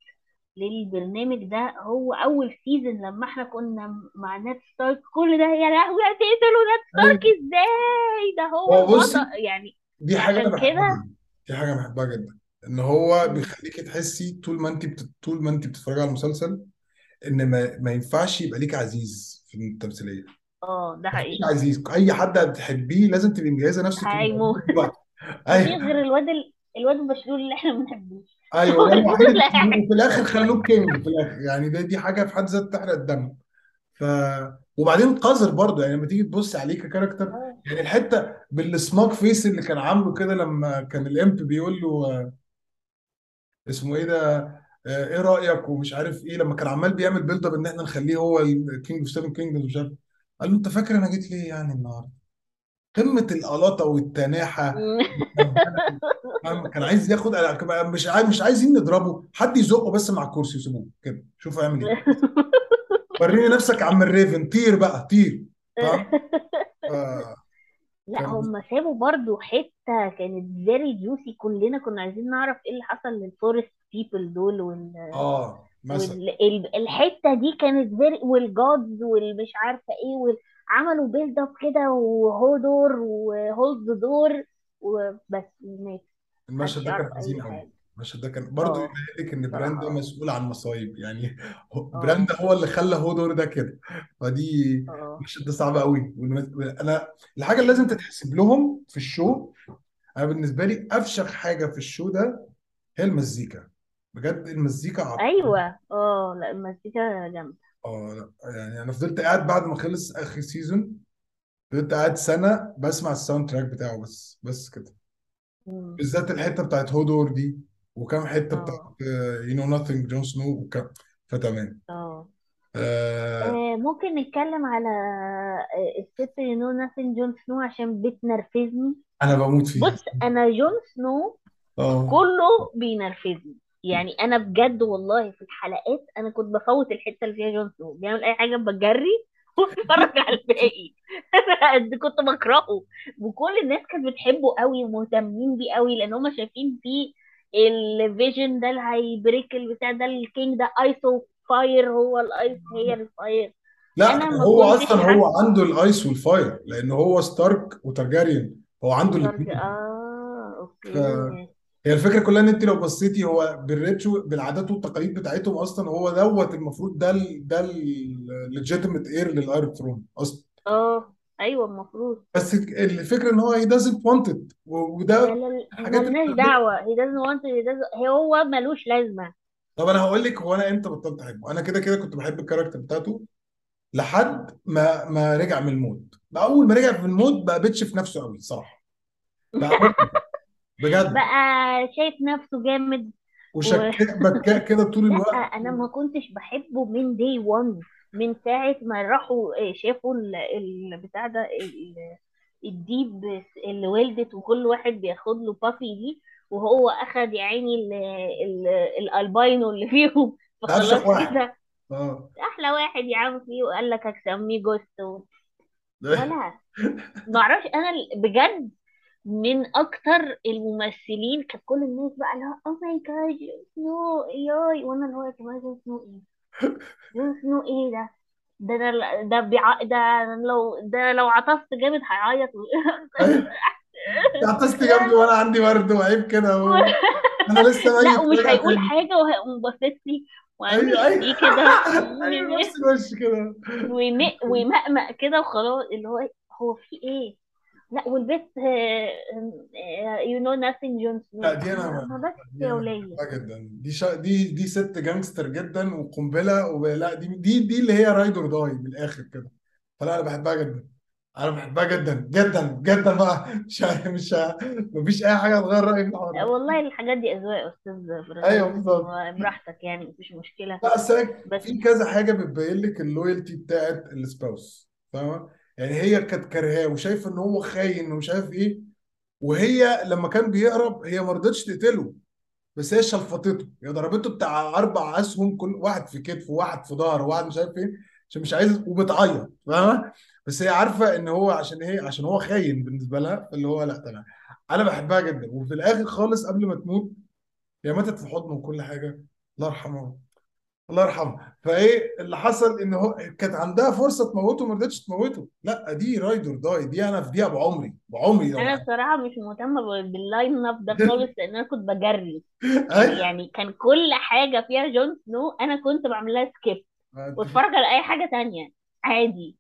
للبرنامج ده هو أول season لما إحنا كنا مع نيد ستارك كل ده يا لهوي هتقتلوا نيد ستارك أيوه. إزاي؟ ده هو هو البطل يعني دي حاجة أنا عشان بحبها كده جدا. دي حاجة أنا بحبها جدا. إن هو. بيخليكي تحسي طول ما انت بت... طول ما انت بتتفرجي على المسلسل إن ما, ما ينفعش يبقى ليك عزيز في التمثيلية. آه ده حقيقي. عزيز. أي حد هتحبيه لازم تبقي مجهزة نفسك هيموت. مفيش أيوه. غير الواد ال... الواد المشلول اللي إحنا ما بنحبوش. أيوه وفي الآخر خلوه king في الآخر. يعني ده دي حاجة في حد ذاتها تحرق الدم. ف وبعدين قذر برضه. يعني لما تيجي تبص عليه ك character آه. يعني الحتة بال smug face اللي كان عامله كده لما كان ال Imp بيقول له آه، اسمه إيه ده؟ آه، إيه رأيك؟ ومش عارف إيه لما كان عمال بيعمل build up ان إحنا نخليه هو ال king of Seven Kingdoms مش عارف قال له انت فاكر أنا جيت ليه يعني النهارده؟ قمة الغلاسة والتناحة؟ كان عايز ياخد مش عايز مش عايزين نضربه حد يزقه بس مع الكرسي وسيبوه كده شوف هيعمل إيه. وريني نفسك يا عم ال raven طير بقى طير. فاهم آه لا هم سابوا برضو حتة كانت very juicy كلنا كنا عايزين نعرف إيه اللي حصل لل forest people دول وال... آه مثلا. وال... ال- الحتة دي كانت very وال gods والمش عارفة إيه وال... عملوا build up كده وهودور و hold door وبس مات المشهد ده كان حزين قوي المشهد ده كان برضه آه. يبين لك ان براند مسؤول عن مصايب. يعني هو- براند هو اللي خلى هودور ده كده. فدي آه. المشهد ده صعب قوي أنا الحاجة اللي لازم تتحسب لهم في ال show أنا بالنسبة لي أفشخ حاجة في ال show ده هي المزيكا. بجد المزيكا عبقرية. أيوه. آه لا المزيكا جامدة. آه لا يعني أنا فضلت قاعد بعد ما خلص آخر season فضلت قاعد سنة بسمع ال soundtrack بتاعه بس بس كده. مم. بالذات الحتة بتاعت هودور دي وكم حتة بتاعت آه you know nothing Jon Snow وكم فتمام. آه. آه. آه، ممكن نتكلم على آه، الست you know nothing Jon Snow عشان بتنرفزني؟ أنا بموت فيها. بص أنا جون سنو آه. كله بينرفزني. يعني أنا بجد والله في الحلقات أنا كنت بفوت الحتة اللي فيها جون سنو. بيعمل أي حاجة بجري واتفرج على الباقي. أنا قد كنت بكرهه وكل الناس كانت بتحبه قوي ومهتمين بيه قوي لأن هم شايفين فيه ال vision ده اللي هي break البتاع ده ال king ده ice و fire هو ال ice هي ال fire لا هو أصلا هو عنده ال ice وال fire لأن هو ستارك وترجاريان هو عنده الاثنين آه ف okay هي الفكرة كلها إن أنت لو بصيتي هو بال ritual بالعادات والتقاليد بتاعتهم أصلا هو دوت المفروض ده ال ده ال legitimate heir لل Iron Throne أصلا. آه أيوه المفروض. بس الفكرة إن هو he doesn't want it. وده الحاجات اللي ملناش دعوة. He doesn't want it. He doesn't هو ملوش لازمة. طب أنا هقول لك هو أنا إمتى بطلت أحبه. أنا كده كده كنت بحب ال character بتاعته لحد ما ما رجع من الموت. بقى أول ما رجع من الموت بقى bitch في نفسه قوي صراحة بقى بجد؟ بقى شايف نفسه جامد. وشكاك بكاء كده طول لا الوقت؟ أنا ما كنتش بحبه من day 1 من ساعة ما راحوا إيه، شافوا ال- البتاع ده ال- الديبة اللي ولدت وكل واحد بياخد له puppy دي وهو أخد يا عيني ال- ال- الالباينو اللي فيهم. فخلاص واحد. كده. آه. أحلى واحد يا عم فيه وقال لك هسميه جوستو ولا. ما أعرفش أنا بجد من أكتر الممثلين كانت كل الناس بقى اللي هو oh my God سنو yay. وأنا اللي هو يا جماعة جون سنو إيه؟ جون سنو إيه ده؟ ده أنا ده بيع... ده أنا لو ده لو عطست جامد هيعيط. و... عطست جنبي وأنا عندي برد وعيب كده و... أنا لسه لا ومش هيقول حاجة باصص لي وعامل أيوه ايديه كده. أيوه أيوه نفس الوش كده. ويمق ويمقمق كده وخلاص اللي هو إيه؟ هو في إيه؟ لا والبت you know nothing جون لا سنو دي أنا بس يا جدا. دي شا... دي دي ست gangster جدا وقنبلة ولا دي دي دي اللي هي ride or die من الآخر كده. فلا أنا بحبها جدا. أنا بحبها جدا جدا جدا بقى. مش مش مفيش أي حاجة هتغير رأيي في الحوار والله الحاجات دي أذواق يا أستاذ أيوه إبراهيم بالظبط وبراحتك يعني مفيش مشكلة. لا بس في كذا حاجة بتبين لك اللويالتي بتاعت السباوس فاهمة؟ يعني هي كانت كارهاه وشايفه إن هو خاين ومش عارف إيه. وهي لما كان بيهرب هي ما رضتش تقتله بس هي شلفطته هي ضربته بتاع أربع أسهم كل واحد في كتفه وواحد في ظهره وواحد مش عارف إيه عشان مش عايز وبتعيط فاهمة؟ بس هي عارفة إن هو عشان هي عشان هو خاين بالنسبة لها اللي هو لأ تمام. أنا بحبها جدا. وفي الآخر خالص قبل ما تموت هي ماتت في حضنه وكل حاجة. الله يرحمها. الله يرحمها فإيه اللي حصل؟ إن هو كانت عندها فرصة تموته ما رضتش تموته. لا دي ride or die دي أنا أفديها بعمري بعمري لو أنا بحب بصراحة مش مهتمة ب- بال line up ده خالص لأن أنا كنت بجري. يعني اي كان كل حاجة فيها جون سنو أنا كنت بعمل لها skip واتفرج على أي حاجة تانية. عادي.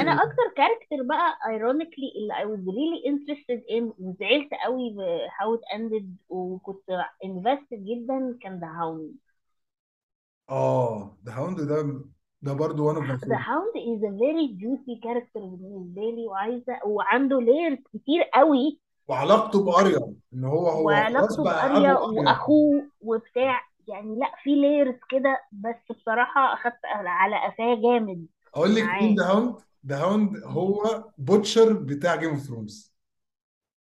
أنا أكتر character بقى ironically اللي I was really interested in وزعلت قوي ب how it ended وكنت invested جدا كان The Hound. آه The Hound ده ده برضه one of my The favorite. Hound is a very juicy character بالنسبة لي وعايزة وعنده layers كتير قوي. وعلاقته بأريا إن هو هو خلاص وعلاقته بقى بأريا ابو أريا. وأخوه وبتاع. يعني لأ في layers كده بس بصراحة أخدت على قفاه جامد أقول لك مين معاه. ذا هاوند ذا هاوند هو بوتشر بتاع Game of Thrones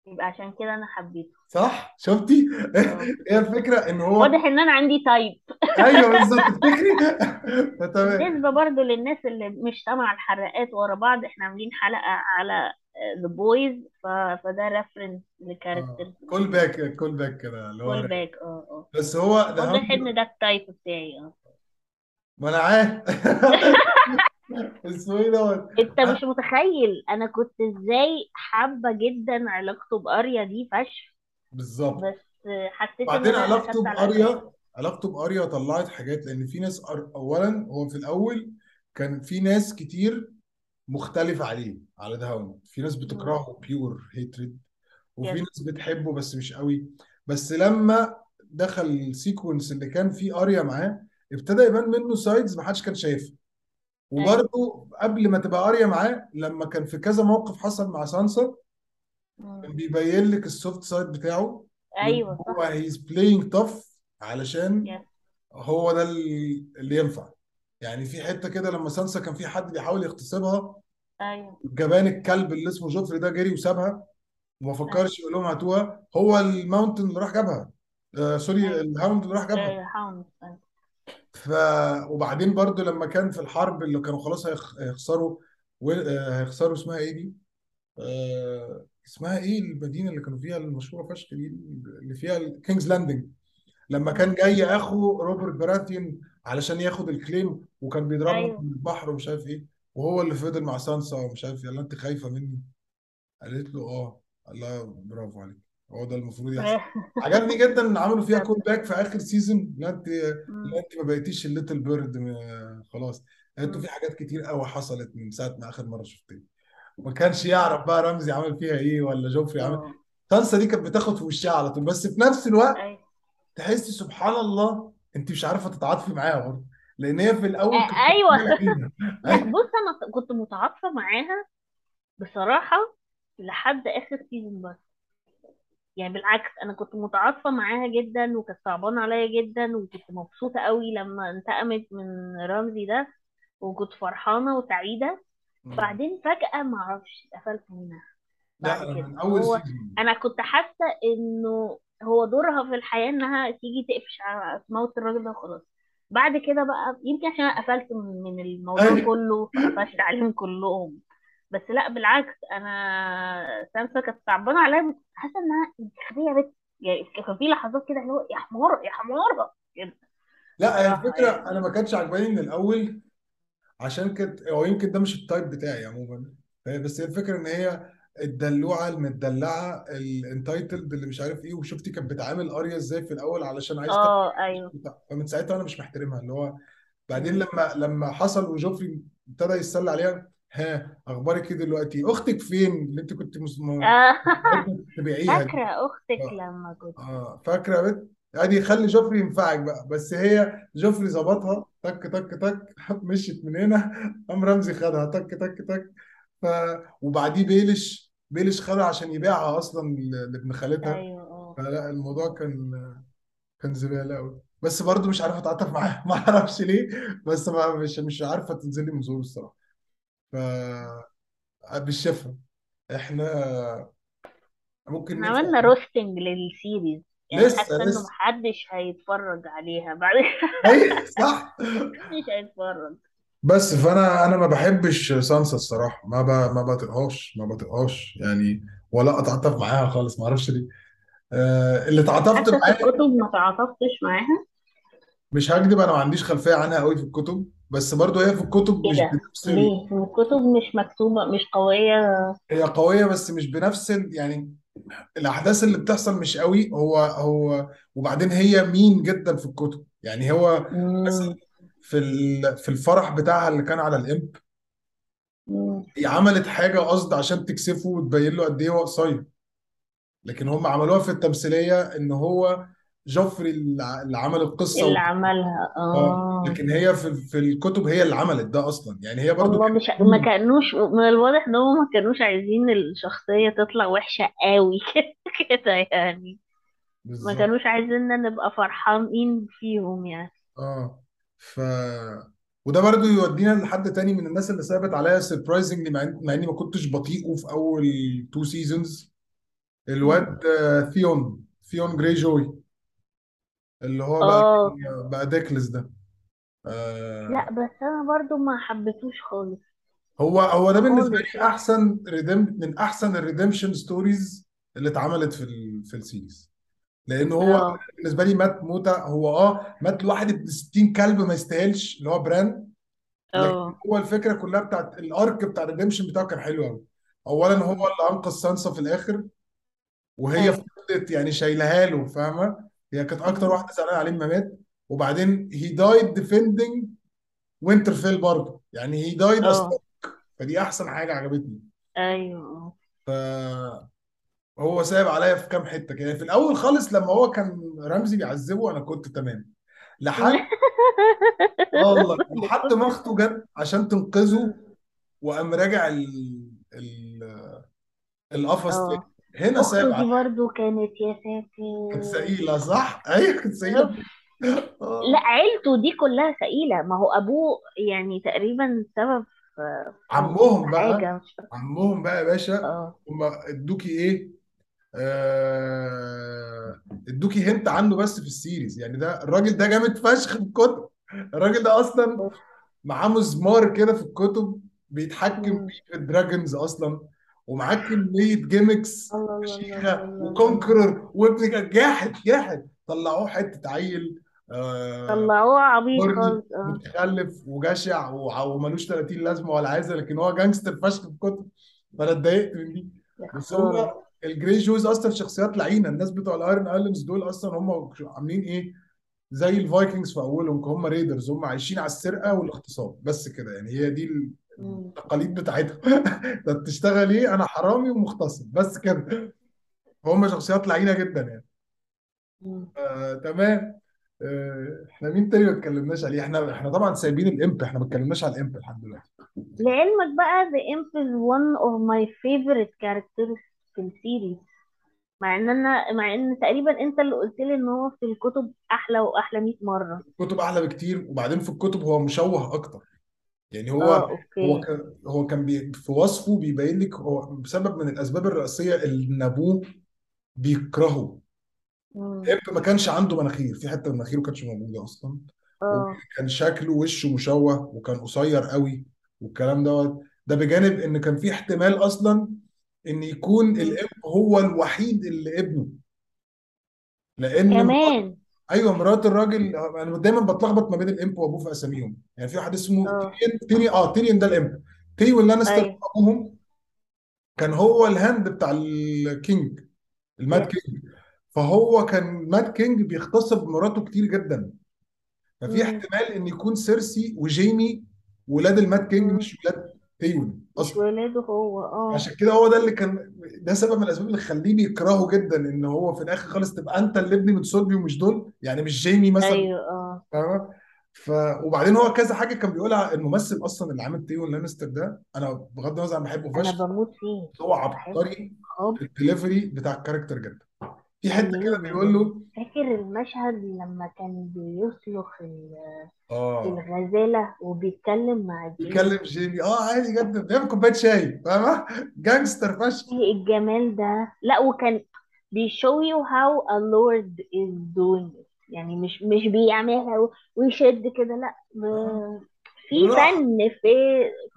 يبقى عشان كده أنا حبيته. صح؟ شفتي؟ آه. هي الفكرة إن هو واضح إن أنا عندي type أيوه بالظبط. تفتكري فتمام بالنسبة برضو للناس اللي مش سامعة الحلقات ورا بعض إحنا عاملين حلقة على The Boys فده reference ل characters call back call back كده اللي هو call back آه آه. بس هو ذا واضح إن ده ال type بتاعي آه. ما أنا عارف. اسمه إيه دوت؟ انت مش متخيل أنا كنت إزاي حابة جدا علاقته باريا دي فشخ. بالظبط. بس حسيت بعدين أنا علاقته باريا علاقته باريا طلعت حاجات لأن في ناس أر- اولا هو في الأول كان في ناس كتير مختلفة عليه على هاوند في ناس. بتكرهه pure hatred وفي yes ناس بتحبه بس مش قوي. بس لما دخل ال sequence اللي كان فيه أريا معاه ابتدى يبان منه sides ما حدش كان شايفها وبرده قبل ما تبقى اريا معاه لما كان في كذا موقف حصل مع سانسا. كان بيبين لك ال soft side بتاعه أيوه هو he's playing tough علشان هو ده اللي ينفع. يعني في حتة كده لما سانسا كان في حد بيحاول يغتصبها أيوه. جبان الكلب اللي اسمه جوفري ده جري وسابها وما أيوه. فكرش يقول لهم هاتوها هو الماونتن اللي راح جابها. آه sorry أيوه. الهاوند اللي راح جابها. آه، هاوند أيوة. ف وبعدين برضو لما كان في الحرب اللي كانوا خلاص هيخ- هيخسروا و- آه، هيخسروا اسمها إيه دي؟ آه اسمها إيه المدينة اللي كانوا فيها المشهورة فشخ دي اللي فيها كينجز لاندنج لما كان. جاي اخو روبرت براثيون علشان ياخد ال claim وكان بيضربهم أيوه من البحر ومش عارف إيه وهو اللي فضل مع سانسا ومش عارف يلا انت خايفة مني قالت له آه قال لها برافو عليك هو ده المفروض يحصل. عجبني جدا إن عملوا فيها call back في آخر season لا انت لا انت ما بقيتيش ال little bird خلاص. أنتوا في حاجات كتير قوي حصلت من ساعة ما آخر مرة شفتني. ما كانش يعرف بقى رمزي عمل فيها إيه ولا جوفري عمل. سانسا دي كانت بتاخد في وشها على طول. بس في نفس الوقت أيوه. تحسي سبحان الله انت مش عارفة تتعاطفي معاها برضه. لأن هي في الأول آه، عليها لا أيوه. بص أنا كنت متعاطفة معاها بصراحة لحد آخر سيزون بس. يعني بالعكس أنا كنت متعاطفة معاها جدا وكانت صعبانة عليا جدا وكنت مبسوطة قوي لما انتقمت من رمزي ده وكنت فرحانة وسعيدة. بعدين فجأة ما أعرفش اتقفلت منها لا بعد أنا كده. من أول هو سيزون أنا كنت حاسة إنه هو دورها في الحياة إنها تيجي تقفش على تموت الراجل ده وخلاص. بعد كده بقى يمكن عشان أنا قفلت من من الموضوع أيوه. كله فقفشت عليهم كلهم. بس لا بالعكس أنا سانسا كانت صعبانة عليا بس حاسة إنها انتخابيه بس يعني كان في لحظات كده اللي هو يا حمار يا حمار كده لا هي الفكرة يعني أنا ما كانتش عجباني من الأول عشان كده هو يمكن ده مش ال type بتاعي عموما بس هي الفكرة إن هي الدلوعة المدلعة ال entitled اللي مش عارف إيه وشفتي كانت بتعامل أريا إزاي في الأول علشان عايز آه أيوه. فمن ساعتها أنا مش محترمها اللي هو بعدين. لما لما حصل وجوفري ابتدى يتسلى عليها ها أخبارك إيه دلوقتي؟ أختك فين؟ اللي أنت كنت مس- م- آه. تبيعيها دي. فاكرة أختك آه. لما كنت آه، فاكرة يا بنت؟ أدي خلي جوفري ينفعك بقى. بس هي جوفري ظبطها. تك تك تك مشيت من هنا. قام رمزي خدها. تك تك تك. ف وبعديه بيلش بيلش خدها عشان يبيعها أصلا ل- لابن خالتها. أيوه آه. فلا الموضوع كان كان زبالة قوي بس برضه مش عارف أتعاطف معاها ما أعرفش ليه. بس ما مش مش عارفة تنزل لي من زور الصراحة. ف بالشفا إحنا ممكن إحنا نفتح عملنا roasting لل series يعني لسه حاسة إنه لسه. محدش هيتفرج عليها بعد اي صح. محدش هيتفرج. بس فأنا أنا ما بحبش سانسا الصراحة. ما ب... ما بطيقهاش ما بطيقهاش. يعني ولا أتعاطف معاها خالص ما أعرفش ليه. آه اللي اتعاطفت حتى في معاه الكتب ما تعاطفتش معاها؟ مش هكدب أنا ما عنديش خلفية عنها قوي في الكتب. بس برضو هي في الكتب مش ده؟ بنفس ال... ليه؟ الكتب مش مكتوبة مش قوية؟ هي قوية بس مش بنفس ال... يعني الأحداث اللي بتحصل مش قوي هو هو وبعدين هي مين جدا في الكتب؟ يعني هو مثلا مم. في ال... في الفرح بتاعها اللي كان على الإمب مم. هي عملت حاجة قصد عشان تكسفه وتبين له قد إيه هو قصير. لكن هم عملوها في التمثيلية إن هو جوفري اللي عمل القصة اللي و... عملها آه آه. لكن هي في في الكتب هي اللي عملت ده أصلا. يعني هي برضو كانت مش ما كانوش من الواضح إن هما ما كانوش عايزين الشخصية تطلع وحشة قوي كده يعني. ما بالظبط. كانوش عايزيننا نبقى فرحانين فيهم يعني. آه. ف وده برضو يودينا لحد تاني من الناس اللي صعبت عليا surprisingly مع إن- مع إني ما كنتش بطيقه في أول two seasons. الواد آه، ثيون ثيون جراي جوي اللي هو بقى آه. بقى dickless ده. آه. لا بس أنا برضو ما حبيتهوش خالص. هو هو ده بالنسبة خالص. لي أحسن redeem من أحسن ال redemption stories اللي اتعملت في ال... في ال series. لأن هو آه. بالنسبة لي مات موتة هو آه مات لواحد ابن 60 كلب ما يستاهلش اللي هو بران. لكن آه. هو الفكرة كلها بتاعت ال arc بتاع ال redemption بتاعه كان حلو قوي اولا هو. اللي أنقذ سانسا في الآخر وهي أيوه. فضلت يعني شايلها له فاهمة؟ هي كانت أكتر. واحدة زعلانة عليه لما مات. وبعدين هي died defending وينترفيل برضه. يعني هي died آه. فدي أحسن حاجة عجبتني. أيوه. فهو سايب عليا في كام حتة كده. في الأول خالص لما هو كان رمزي بيعذبه أنا كنت تمام. لحد آه والله. لحد ما أخته جت عشان تنقذه. وقام راجع ال... ال... القفص تاني. آه هنا دي عليا برضو كانت يا كانت ساتر سئيله صح؟ أيوه كانت سئيله اوف لا عيلته دي كلها سئيلة ما هو أبوه يعني تقريبا سبب في في عمهم بقى؟ حاجة مش فاكرة. عمهم بقى يا باشا آه. هم ادوكي إيه؟ آه... ادوكي hint عنه بس في ال series. يعني ده الراجل ده جامد فشخ في الكتب. الراجل ده أصلا اوف معاه مسمار كده في الكتب بيتحكم. بيه في ال dragons أصلا. ومعاه كمية gimmicks الله و conqueror وابن جاحد جاحد. طلعوه حتة عيل آه طلعوه عبيط خالص. آه. متخلف وجشع وملوش 30 لازمة ولا عايزة لكن هو gangster فشخ في الكتب فأنا اتضايقت من دي. بس هو خسارة ال Greyjoys أصلا شخصيات لعينة. الناس بتوع ال Iron Islands دول أصلا هم عاملين إيه؟ زي ال Vikings في أولهم هم raiders هم عايشين على السرقة والاغتصاب. بس كده يعني. هي دي. التقاليد بتاعتهم. انت بتشتغل إيه؟ أنا حرامي ومغتصب. بس كده. هم شخصيات لعينة جدا يعني. آه، تمام. آه، إحنا مين تاني ما اتكلمناش عليه؟ إحنا إحنا طبعا سايبين ال Imp إحنا ما اتكلمناش على ال Imp لحد دلوقتي. لعلمك بقى The Imp is one of my favorite characters في ال series مع إن أنا مع إن تقريبا أنت اللي قلت لي إن هو في الكتب أحلى وأحلى 100 مرة. الكتب أحلى بكتير. وبعدين في الكتب هو مشوه أكتر. يعني هو آه هو okay. كان هو كان بي في وصفه بيبين لك هو بسبب من الأسباب الرئيسية اللي أبوه بيكرهه. مم. ال Imp ما كانش عنده مناخير في حتة من مناخيره ما كانتش موجودة أصلا. آه. وكان شكله وشه مشوه وكان قصير قوي والكلام دوت. ده بجانب إن كان في احتمال أصلا إن يكون مم. ال Imp هو الوحيد اللي إبنه. لأن مرات كمان. أيوه مرات الراجل أنا دايما بتلخبط ما بين ال Imp وأبوه في أساميهم. يعني في واحد اسمه آه. تيريون تيريون آه تيريون ده ال Imp. تيون لانستر أيوه. أبوهم كان هو ال hand بتاع ال king ال mad يس king. فهو كان mad king بيغتصب مراته كتير جدا. ففي مم. احتمال إن يكون سيرسي وجيمي ولاد ال mad king مم. مش ولاد تيون. مش ولاده هو آه. عشان كده هو ده اللي كان ده سبب من الأسباب اللي خليه بيكرهه جدا إن هو في الآخر خالص تبقى أنت اللي ابني من صلبي ومش دول يعني مش جيمي مثلا. أيوه آه. فاهمة؟ ف وبعدين هو كذا حاجة كان بيقولها الممثل أصلا اللي عامل تيون لانستر ده أنا بغض النظر عن بحبه أنا فشخ بموت فيه. هو بحبه. عبقري في الدليفري بتاع ال character جدا. في حتة كده بيقول له فاكر المشهد لما كان بيسلخ ال- آه. الغزالة وبيتكلم مع جيمي؟ بيكلم جيمي. آه عادي جدا. بيعمل كوباية شاي فاهمة؟ gangster فشخ. إيه الجمال ده؟ لا وكان بي show you how a lord is doing it. يعني مش مش بيعملها و- ويشد كده لا. آه. ب... في بالراحه فن في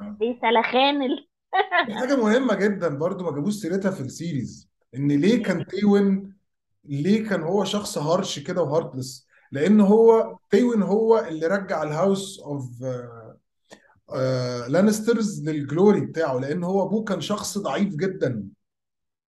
آه. في سلخان ال... دي حاجة مهمة جدا برضو ما جابوش سيرتها في ال series إن ليه كان تيون ليه كان هو شخص harsh كده و heartless؟ لأن هو تيون هو اللي رجع ال house of Lannisters لل glory بتاعه لأن هو أبوه كان شخص ضعيف جدا.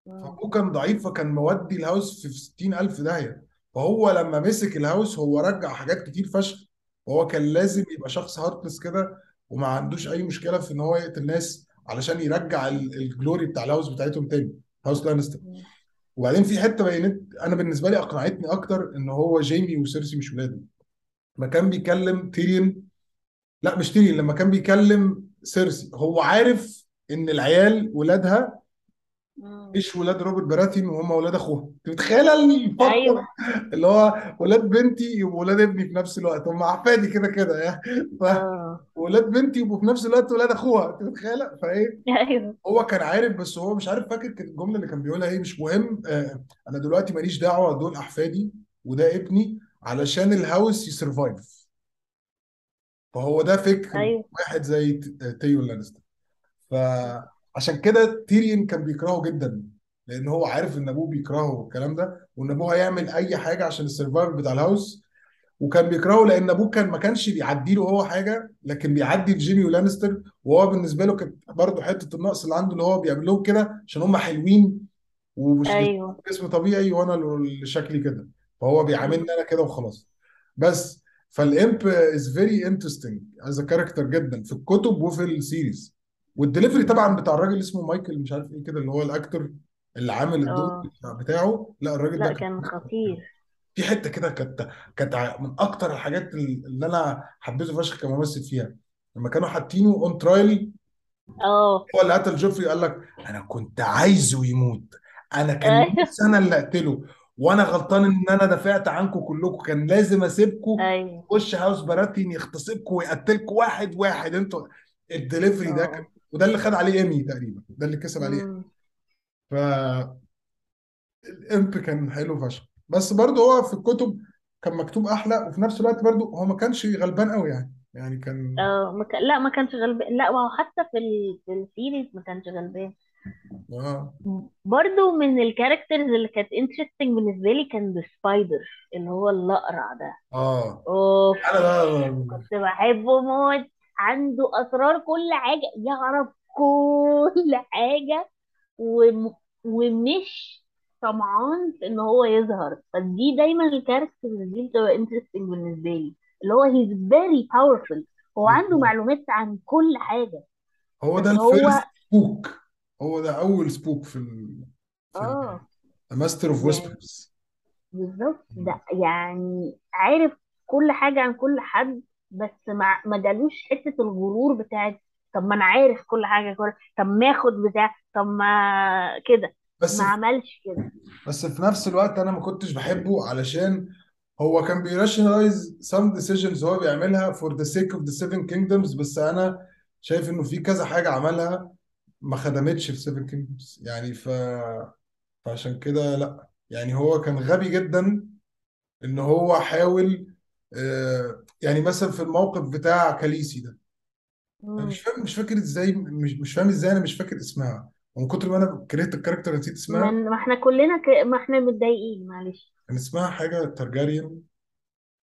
فأبوه كان ضعيف فكان مودي ال house في 60000 داهية. فهو لما مسك ال house هو رجع حاجات كتير فشخ. وهو كان لازم يبقى شخص heartless كده وما عندوش أي مشكلة في إن هو يقتل ناس علشان يرجع ال- ال glory بتاع ال house بتاعتهم تاني house لانستر. وبعدين في حتة بينت أنا بالنسبة لي أقنعتني أكتر إن هو جيمي وسيرسي مش ولاده لما كان بيكلم تيريون لا مش تيريون لما كان بيكلم سيرسي هو عارف إن العيال ولادها. مش ولاد روبرت براثين وهم ولاد اخوها أنت متخيله الفقره أيوه. اللي هو ولاد بنتي يبقوا ولاد ابني في نفس الوقت؟ هم احفادي كده كده يعني ف آه. ولاد بنتي يبقوا في نفس الوقت ولاد أخوها. أنت متخيله فايه أيوه. هو كان عارف بس هو مش عارف فاكر كانت الجملة اللي كان بيقولها إيه؟ مش مهم. آه أنا دلوقتي ماليش دعوة دول أحفادي وده ابني علشان ال house ي survive. فهو ده فكر أيوه. واحد زي ت- تيون لانستر. فعشان كده تيريون كان بيكرهه جدا لأن هو عارف إن أبوه بيكرهه والكلام ده وإن أبوه هيعمل أي حاجة عشان ال survive بتاع ال house وكان بيكرهه لأن أبوه كان ما كانش بيعدي له هو حاجة لكن بيعدي لجيمي ولانستر وهو بالنسبة له كانت برضه حتة النقص اللي عنده اللي هو بيعمل لهم كده عشان هم حلوين ومش أيوه. جسم طبيعي وأنا اللي شكلي كده. فهو. بيعاملني أنا كده وخلاص. بس ف ال Imp is very interesting as character جدا في الكتب وفي ال series والدليفري طبعا بتاع الراجل اسمه مايكل مش عارف إيه كده اللي هو ال actor اللي عامل الدور آه. بتاعه. لا الراجل ده لا كان كان خطير. في حتة كده كانت كانت ع- من أكتر الحاجات اللي أنا حبيته فشخ كممثل فيها. لما كانوا حاطينه on trial آه. هو اللي قتل جوفري قال لك أنا كنت عايزه يموت. أنا كان أيوه. نفسي أنا اللي أقتله وأنا غلطان إن أنا دافعت عنكم كلكم. كان لازم أسيبكم أيوه. وش هاوس باراتين يغتصبكم ويقتلكم واحد واحد. أنتوا الدليفري ده كان آه وده اللي خد عليه ايمي تقريبا ده اللي كسب عليه. ف ال Imp كان حلو فشخ. بس برضه هو في الكتب كان مكتوب أحلى وفي نفس الوقت برضه هو ما كانش غلبان قوي يعني. يعني كان آه ما كان لا ما كانش غلبان لا وهو حتى في ال... في ال series ما كانش غلبان. آه. برضو من ال characters اللي كانت interesting بالنسبة لي كان the spider اللي هو الأقرع ده. آه. أوف. أنا ده كنت بحبه موت. عنده أسرار كل حاجة يعرف كل حاجة وم... ومش طمعان في إن هو يظهر. فدي دايما ال characters دي بتبقى interesting بالنسبة لي. اللي هو he's very powerful. هو عنده معلومات عن كل حاجة. هو ده ال first spook هو ده أول spook في ال آه. master of whispers بالظبط. ده يعني عارف كل حاجة عن كل حد. بس ما ما جالوش حتة الغرور بتاعت طب ما أنا عارف كل حاجة كل طب ما آخد بتاع طب ما كده. بس ما عملش كده. بس في نفس الوقت أنا ما كنتش بحبه علشان هو كان بيراشنالايز some decisions هو بيعملها for the sake of the seven kingdoms بس أنا شايف إنه في كذا حاجة عملها ما خدمتش في seven kingdoms. يعني ف... فعشان كده لأ. يعني هو كان غبي جدا إن هو حاول يعني مثلا في الموقف بتاع كاليسي ده أنا مش. فاهم مش فاكر إزاي مش مش فاهم إزاي أنا مش فاكر اسمها. ومن كتر ما أنا كرهت ال character نسيت ما اسمها ما إحنا كلنا ك... ما إحنا متضايقين معلش. كان اسمها حاجة تارجاريان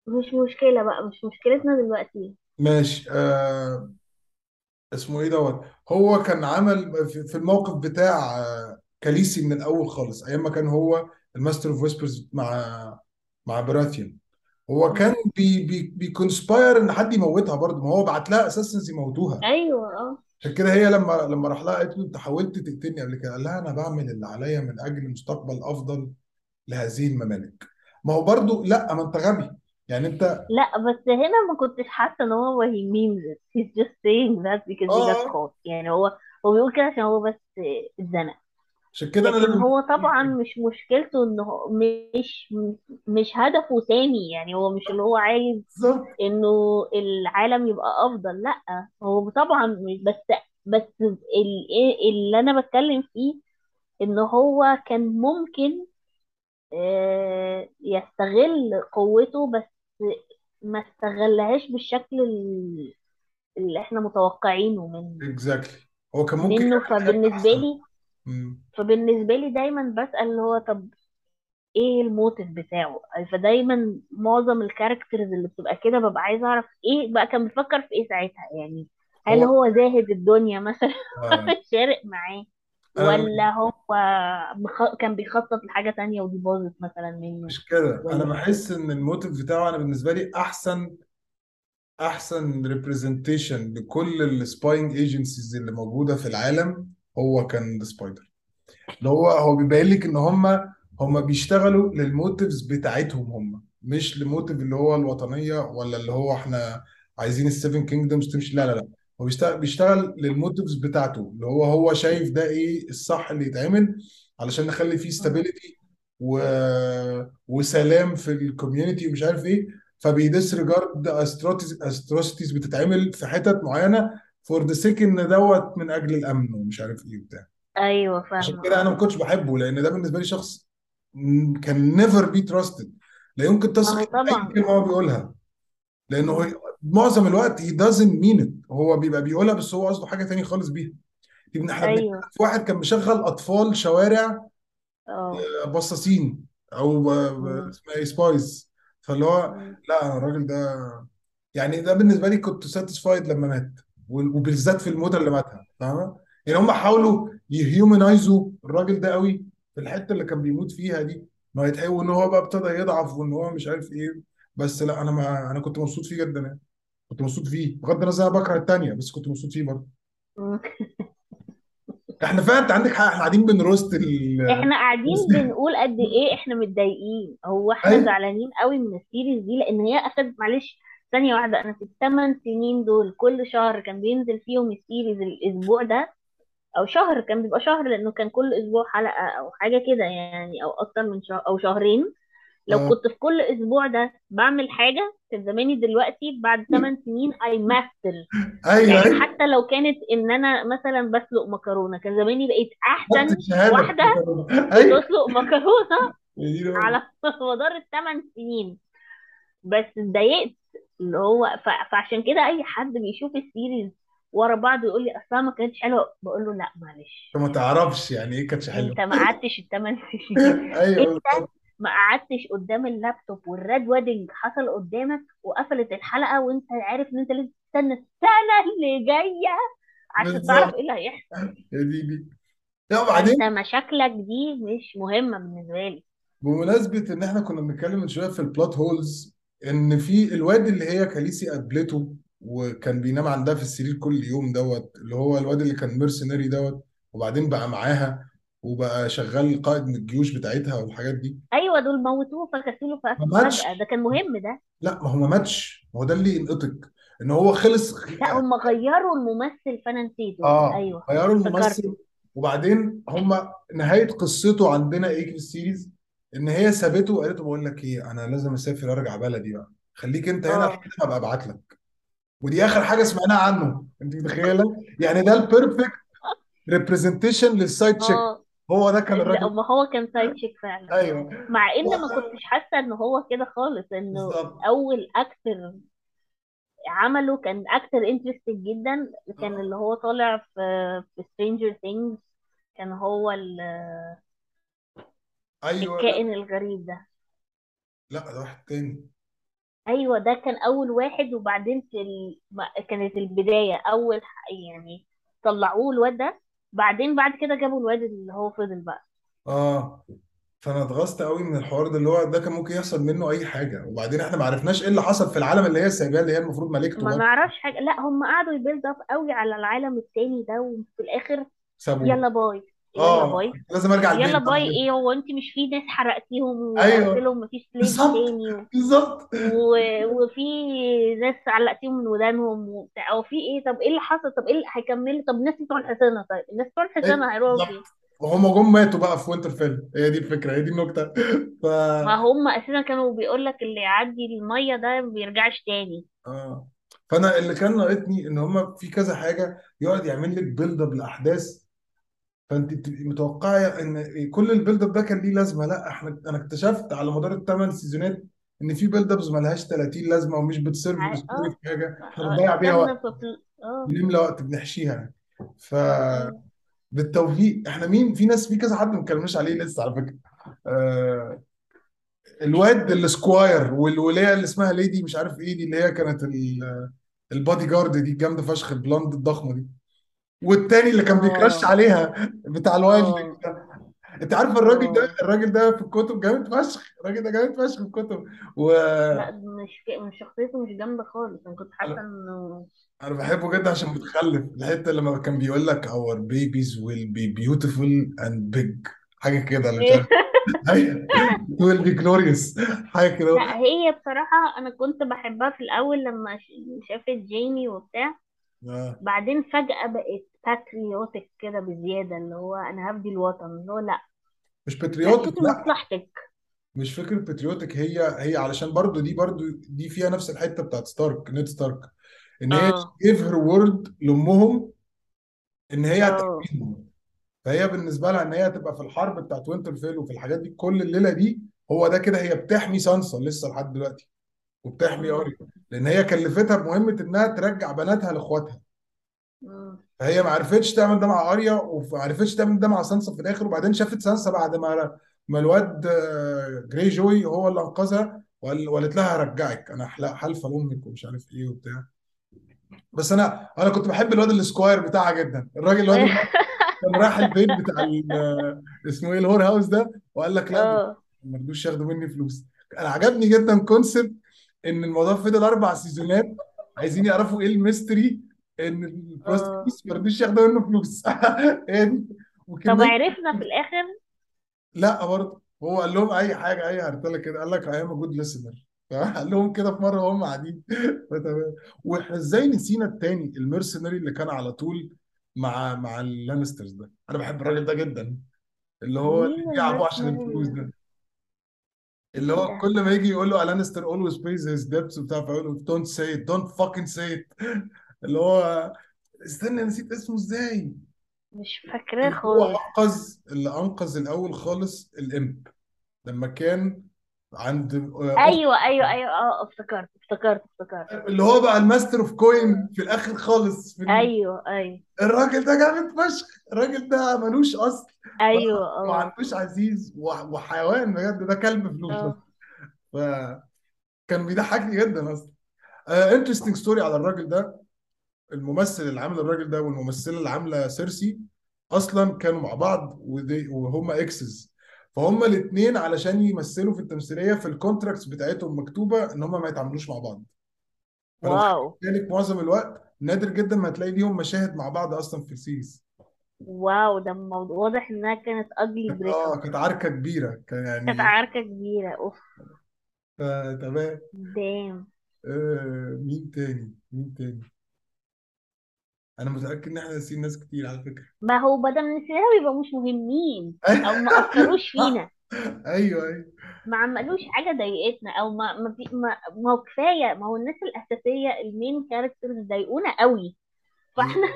مش مشكلة بقى مش مشكلتنا دلوقتي. ماشي آه اسمه إيه دوت. هو كان عمل في في الموقف بتاع آه كاليسي من الأول خالص أيام ما كان هو ال master of whispers مع مع براثيون هو كان. بي بي بي conspire إن حد يموتها برضه. ما هو بعت لها assassins يموتوها. أيوه آه. عشان كده هي لما لما راح لها قالت له أنت حاولت تقتلني قبل كده؟ قال لها أنا بعمل اللي عليا من أجل مستقبل أفضل لهذه الممالك. ما هو برضه لأ ما أنت غبي. يعني أنت لأ بس هنا ما كنتش حاسة إن هو he means it he's just saying that because he got آه. caught. يعني هو هو بيقول كده عشان هو بس اتزنق عشان كده أنا لكن لما هو طبعا مش مشكلته إنه هو مش مش هدفه سامي يعني هو مش اللي هو عايز بالظبط. إنه العالم يبقى أفضل لأ هو طبعا مش- بس بس ال- إيه اللي أنا بتكلم فيه ان هو كان ممكن آه، يستغل قوته بس ما استغلهاش بالشكل ال- اللي إحنا متوقعينه منه exactly هو كان ممكن منه يعمل حاجة فبالنسبة أحسن. لي مم. فبالنسبة لي دايما بسأل اللي هو طب إيه ال motive بتاعه؟ فدايما معظم ال characters اللي بتبقى كده ببقى عايزه أعرف إيه بقى كان بيفكر في إيه ساعتها؟ يعني هل هو هو زاهد الدنيا مثلا؟ آه. مش فارق معاه؟ أنا ولا هو بخ... كان بيخطط لحاجة تانية ودي باظت مثلا منه؟ مش كده. أنا ولا إيه بحس إن ال motive بتاعه أنا بالنسبة لي أحسن أحسن representation لكل ال spying agencies اللي موجودة في العالم. هو كان the spider اللي هو هو بيبين لك إن هم هم بيشتغلوا لل motives بتاعتهم هم مش ل motive اللي هو الوطنية ولا اللي هو إحنا عايزين ال seven kingdoms تمشي. لا لا لا. هو بيشتغل لل motives بتاعته. اللي هو هو شايف ده إيه الصح اللي يتعمل علشان نخلي فيه stability و... وسلام في ال community ومش عارف إيه. فبي disregard atrocities بتتعمل في حتت معينة for the sake ان دوت من أجل الأمن ومش عارف إيه وبتاع. أيوه عشان فاهمة. كده أنا ما كنتش بحبه لأن ده بالنسبة لي شخص كان never be trusted لا يمكن هو تثق في أي طبعا. كلمة هو بيقولها. لأنه. معظم الوقت he doesn't mean it. هو بيبقى بيقولها بس هو قصده حاجة تانية خالص بيها. ابن إحنا بنتكلم أيوه في واحد كان مشغل أطفال شوارع آه. بصاصين أو مم. اسمها إيه spies فاللي هو. لا الراجل ده يعني ده بالنسبة لي كنت satisfied لما مات. وبالذات في الموتة اللي ماتها فاهمة؟ يعني هم حاولوا ي humanize وا الراجل ده قوي في الحتة اللي كان بيموت فيها دي ما يتحول وان هو بقى ابتدى يضعف وإن هو مش عارف إيه بس لأ أنا ما أنا كنت مبسوط فيه جدا يعني. كنت مبسوط فيه بغض النظر أنا بكره التانية بس كنت مبسوط فيه برضه. إحنا فعلا أنت عندك حق إحنا قاعدين بن roast ال إحنا قاعدين بنقول قد إيه إحنا متضايقين. هو إحنا أيوه. زعلانين قوي من ال series دي لأن هي أخدت معلش ثانية واحدة أنا في الثمان سنين دول كل شهر كان بينزل فيهم ال series الأسبوع ده أو شهر كان بيبقى شهر لأنه كان كل أسبوع حلقة أو حاجة كده يعني أو أكتر من شهر أو شهرين. لو آه كنت في كل أسبوع ده بعمل حاجة كان زماني دلوقتي بعد 8 سنين a master أيوه يعني أيوه. حتى لو كانت إن أنا مثلا بسلق مكرونة كان زماني بقيت الشهاده واحدة أيوه. بتسلق مكرونة. على مدار الثمان سنين. بس اتضايقت اللي هو ف... فعشان كده أي حد بيشوف ال series ورا بعض يقول لي أصلا ما كانتش حلوة بقول له لأ معلش. أنت ما تعرفش يعني إيه كانتش حلوة. أنت ما قعدتش الثمان سنين. أيوه أنت ما قعدتش قدام اللابتوب وال Red Wedding حصل قدامك وقفلت الحلقة وأنت عارف إن أنت لازم تستنى السنة اللي جاية عشان تعرف إيه اللي هيحصل. يا ديني لا وبعدين؟ مشاكلك دي مش مهمة بالنسبة لي. بمناسبة إن إحنا كنا بنتكلم من شوية في ال plot holes إن في الواد اللي هي كاليسي قابلته وكان بينام عندها في السرير كل يوم دوت اللي هو الواد اللي كان mercenary دوت وبعدين بقى معاها وبقى شغال قائد من الجيوش بتاعتها والحاجات دي. أيوه دول موتوه فكسلوا ما فجأة ماتش ده كان مهم ده. لا ما هو ما ماتش. ما هو ده اللي ينقطك. إن هو خلص. لا هم غيروا الممثل فأنا نسيته. آه أيوه. غيروا افتكرته. الممثل وبعدين هم نهاية قصته عندنا إيه في ال series إن هي سابته وقالت له بقول لك إيه أنا لازم أسافر أرجع بلدي بقى. خليك أنت هنا لحد آه ما أبقى أبعت لك. ودي آخر حاجة سمعناها عنه. أنت متخيلة؟ يعني ده ال perfect representation لل side chick آه. هو ده كان لا الراجل. ما هو كان side chick فعلا. أيوه. مع إن ما كنتش حاسة إن هو كده خالص إنه بالظبط. أول أكتر عمله كان أكتر interesting جدا. كان آه. اللي هو طالع في في Stranger Things كان هو ال- أيوه. لا الكائن الغريب ده. لا ده واحد تاني. أيوه ده كان أول واحد وبعدين في ال... ما- كانت البداية أول ح- يعني طلعوه الواد ده. بعدين بعد كده جابوا الواد اللي هو فضل بقى. آه. فأنا اتغصت قوي من الحوار ده اللي هو ده كان ممكن يحصل منه أي حاجة. وبعدين إحنا ما عرفناش إيه اللي حصل في العالم اللي هي سايباه اللي هي المفروض ملكته ما برضه نعرفش حاجة. لا هم قعدوا ي build up قوي على العالم التاني ده وفي الآخر سابوه. يلا باي. يلا آه bye. لازم أرجع يلا البيت باي. إيه هو أنت مش في ناس حرقتيهم وقلت أيوه. لهم مفيش سليف بالظبط. تاني و... بالظبط. و... وفي ناس علقتيهم من ودانهم وبتاع. أو في إيه؟ طب إيه اللي حصل؟ طب إيه اللي هيكملوا؟ طب الناس بتوع الأحصنة طيب. الناس بتوع أيوة، الأحصنة هيروحوا فين؟ بالظبط وهم جم ماتوا بقى في وينترفيل هي دي الفكرة هي دي النكته ف ما هم أساسا كانوا بيقول لك اللي يعدي المية ده ما بيرجعش تاني. آه. فأنا اللي كان ناقصني إن هم في كذا حاجة يقعد يعمل لك build up لأحداث فانت بتبقي متوقعة إن كل ال build up ده كان ليه لازمة. لا إحنا أنا اكتشفت على مدار الثمان season ات إن في build ups ملهاش 30 لازمة ومش بت serve ال story آه. في حاجة. إحنا آه، بنضيع بيها وقت. آه. بنملى وقت بنحشيها. أيوه فبالتوفيق إحنا مين؟ في ناس في كذا حد ما اتكلمناش عليه لسه على فكرة. آه الواد ال squire والوليه اللي اسمها Lady مش عارف إيه دي اللي هي كانت ال- البادي جارد دي الجامدة فشخ ال blonde الضخمة دي. والتاني اللي كان بي crush آه. عليها بتاع ال wild آه. ده انت عارف الراجل ده؟ آه. الراجل ده في الكتب جامد فشخ. الراجل ده جامد فشخ في الكتب. لا وأنا مش مش شخصيته مش جامدة خالص. أنا كنت حاسة إنه أنا بحبه جدا عشان متخلف الحتة لما كان بيقول لك our babies will be beautiful and big. حاجة كده اللي مش عارف. will be glorious. حاجة كده. لا هي بصراحة أنا كنت بحبها في الأول لما شافت جيمي وبتاع. آه. بعدين فجأة بقت patriotic كده بزيادة اللي هو أنا هفدي الوطن. اللي هو لأ. مش patriotic لأ. مصلحتك. مش فكرة patriotic هي هي علشان برضو دي برضو دي فيها نفس الحتة بتاعت ستارك نيد ستارك. إن هي آه. gave her word لأمهم إن هي آه. هتحميهم فهي بالنسبة لها إن هي تبقى في الحرب بتاعت وينترفيل وفي الحاجات دي كل الليلة دي هو ده كده هي بتحمي سانسا لسه لحد دلوقتي. وبتحمي. اريا لأن هي كلفتها بمهمة إنها ترجع بناتها لإخواتها. مم. فهي ما عرفتش تعمل ده مع آريا وما عرفتش تعمل ده مع سانسا في الآخر وبعدين شافت سانسا بعد ما ما الواد آه، Greyjoy هو اللي أنقذها وقال- وقالت لها هرجعك أنا حالفه لأمك ومش عارف إيه وبتاع. بس أنا أنا كنت بحب الواد ال squire بتاعها جدا. الراجل الواد كان راح البيت بتاع اسمه إيه ال whore house ده وقال لك لا آه. ما رضوش ياخدوا مني فلوس. أنا عجبني جدا concept إن الموضوع فضل أربع season ات. عايزين يعرفوا إيه ال mystery إن ال prostitutes ما رضوش ياخدوا منه فلوس. دي؟ طب عرفنا في الآخر. لا برضه. هو قال لهم أي حاجة أي هرتلة كده. قال لك I'm a good listener. قال لهم كده في مرة وهم قاعدين. فتمام. وإحنا إزاي نسينا التاني ال mercenary اللي كان على طول مع مع ال Lannisters ده؟ أنا بحب الراجل ده جدا. اللي هو اللي ابوه عشان الفلوس ده. اللي هو كل ما يجي يقول له Lannister always pays his debts وبتاع فيقول له don't say it don't fucking say it. اللي هو استنى نسيت اسمه إزاي؟ مش فاكراه اللي هو خالص. أنقذ اللي أنقذ الأول خالص ال imp لما كان عند اخت أيوه أيوه أيوه. آه افتكرت افتكرت افتكرت. اللي هو بقى ال master of coin في الآخر خالص في ال... أيوه أيوه. الراجل ده جامد فشخ. الراجل ده ملوش أصل. أيوه ما آه. عندوش عزيز وح- وحيوان بجد. ده كلب فلوس بس آه. فكان بيضحكني جدا أصلا interesting story على الراجل ده. الممثل اللي عامل الراجل ده والممثلة اللي عاملة سيرسي أصلا كانوا مع بعض وهم exes فهم الاثنين علشان يمثلوا في التمثيلية في ال contracts بتاعتهم مكتوبة إن هم ما يتعاملوش مع بعض. wow. بالك معظم الوقت نادر جدا ما هتلاقي ليهم مشاهد مع بعض أصلا في ال series. wow ده موضوع واضح إنها كانت ugly كانت break آه كانت عركة كبيرة كان كانت يعني عركة كبيرة. أوف. آه تمام. دام. آه مين تاني؟ مين تاني؟ أنا متأكد إن إحنا ناسيين ناس كتير على فكرة. ما هو بدل نسيناهم يبقى مش مهمين. أو ما أثروش فينا. أيوه أيوه. ما عملوش حاجة ضايقتنا أو ما ما, في ما, ما هو كفاية ما هو الناس الأساسية ال main characters ضايقونا قوي. فإحنا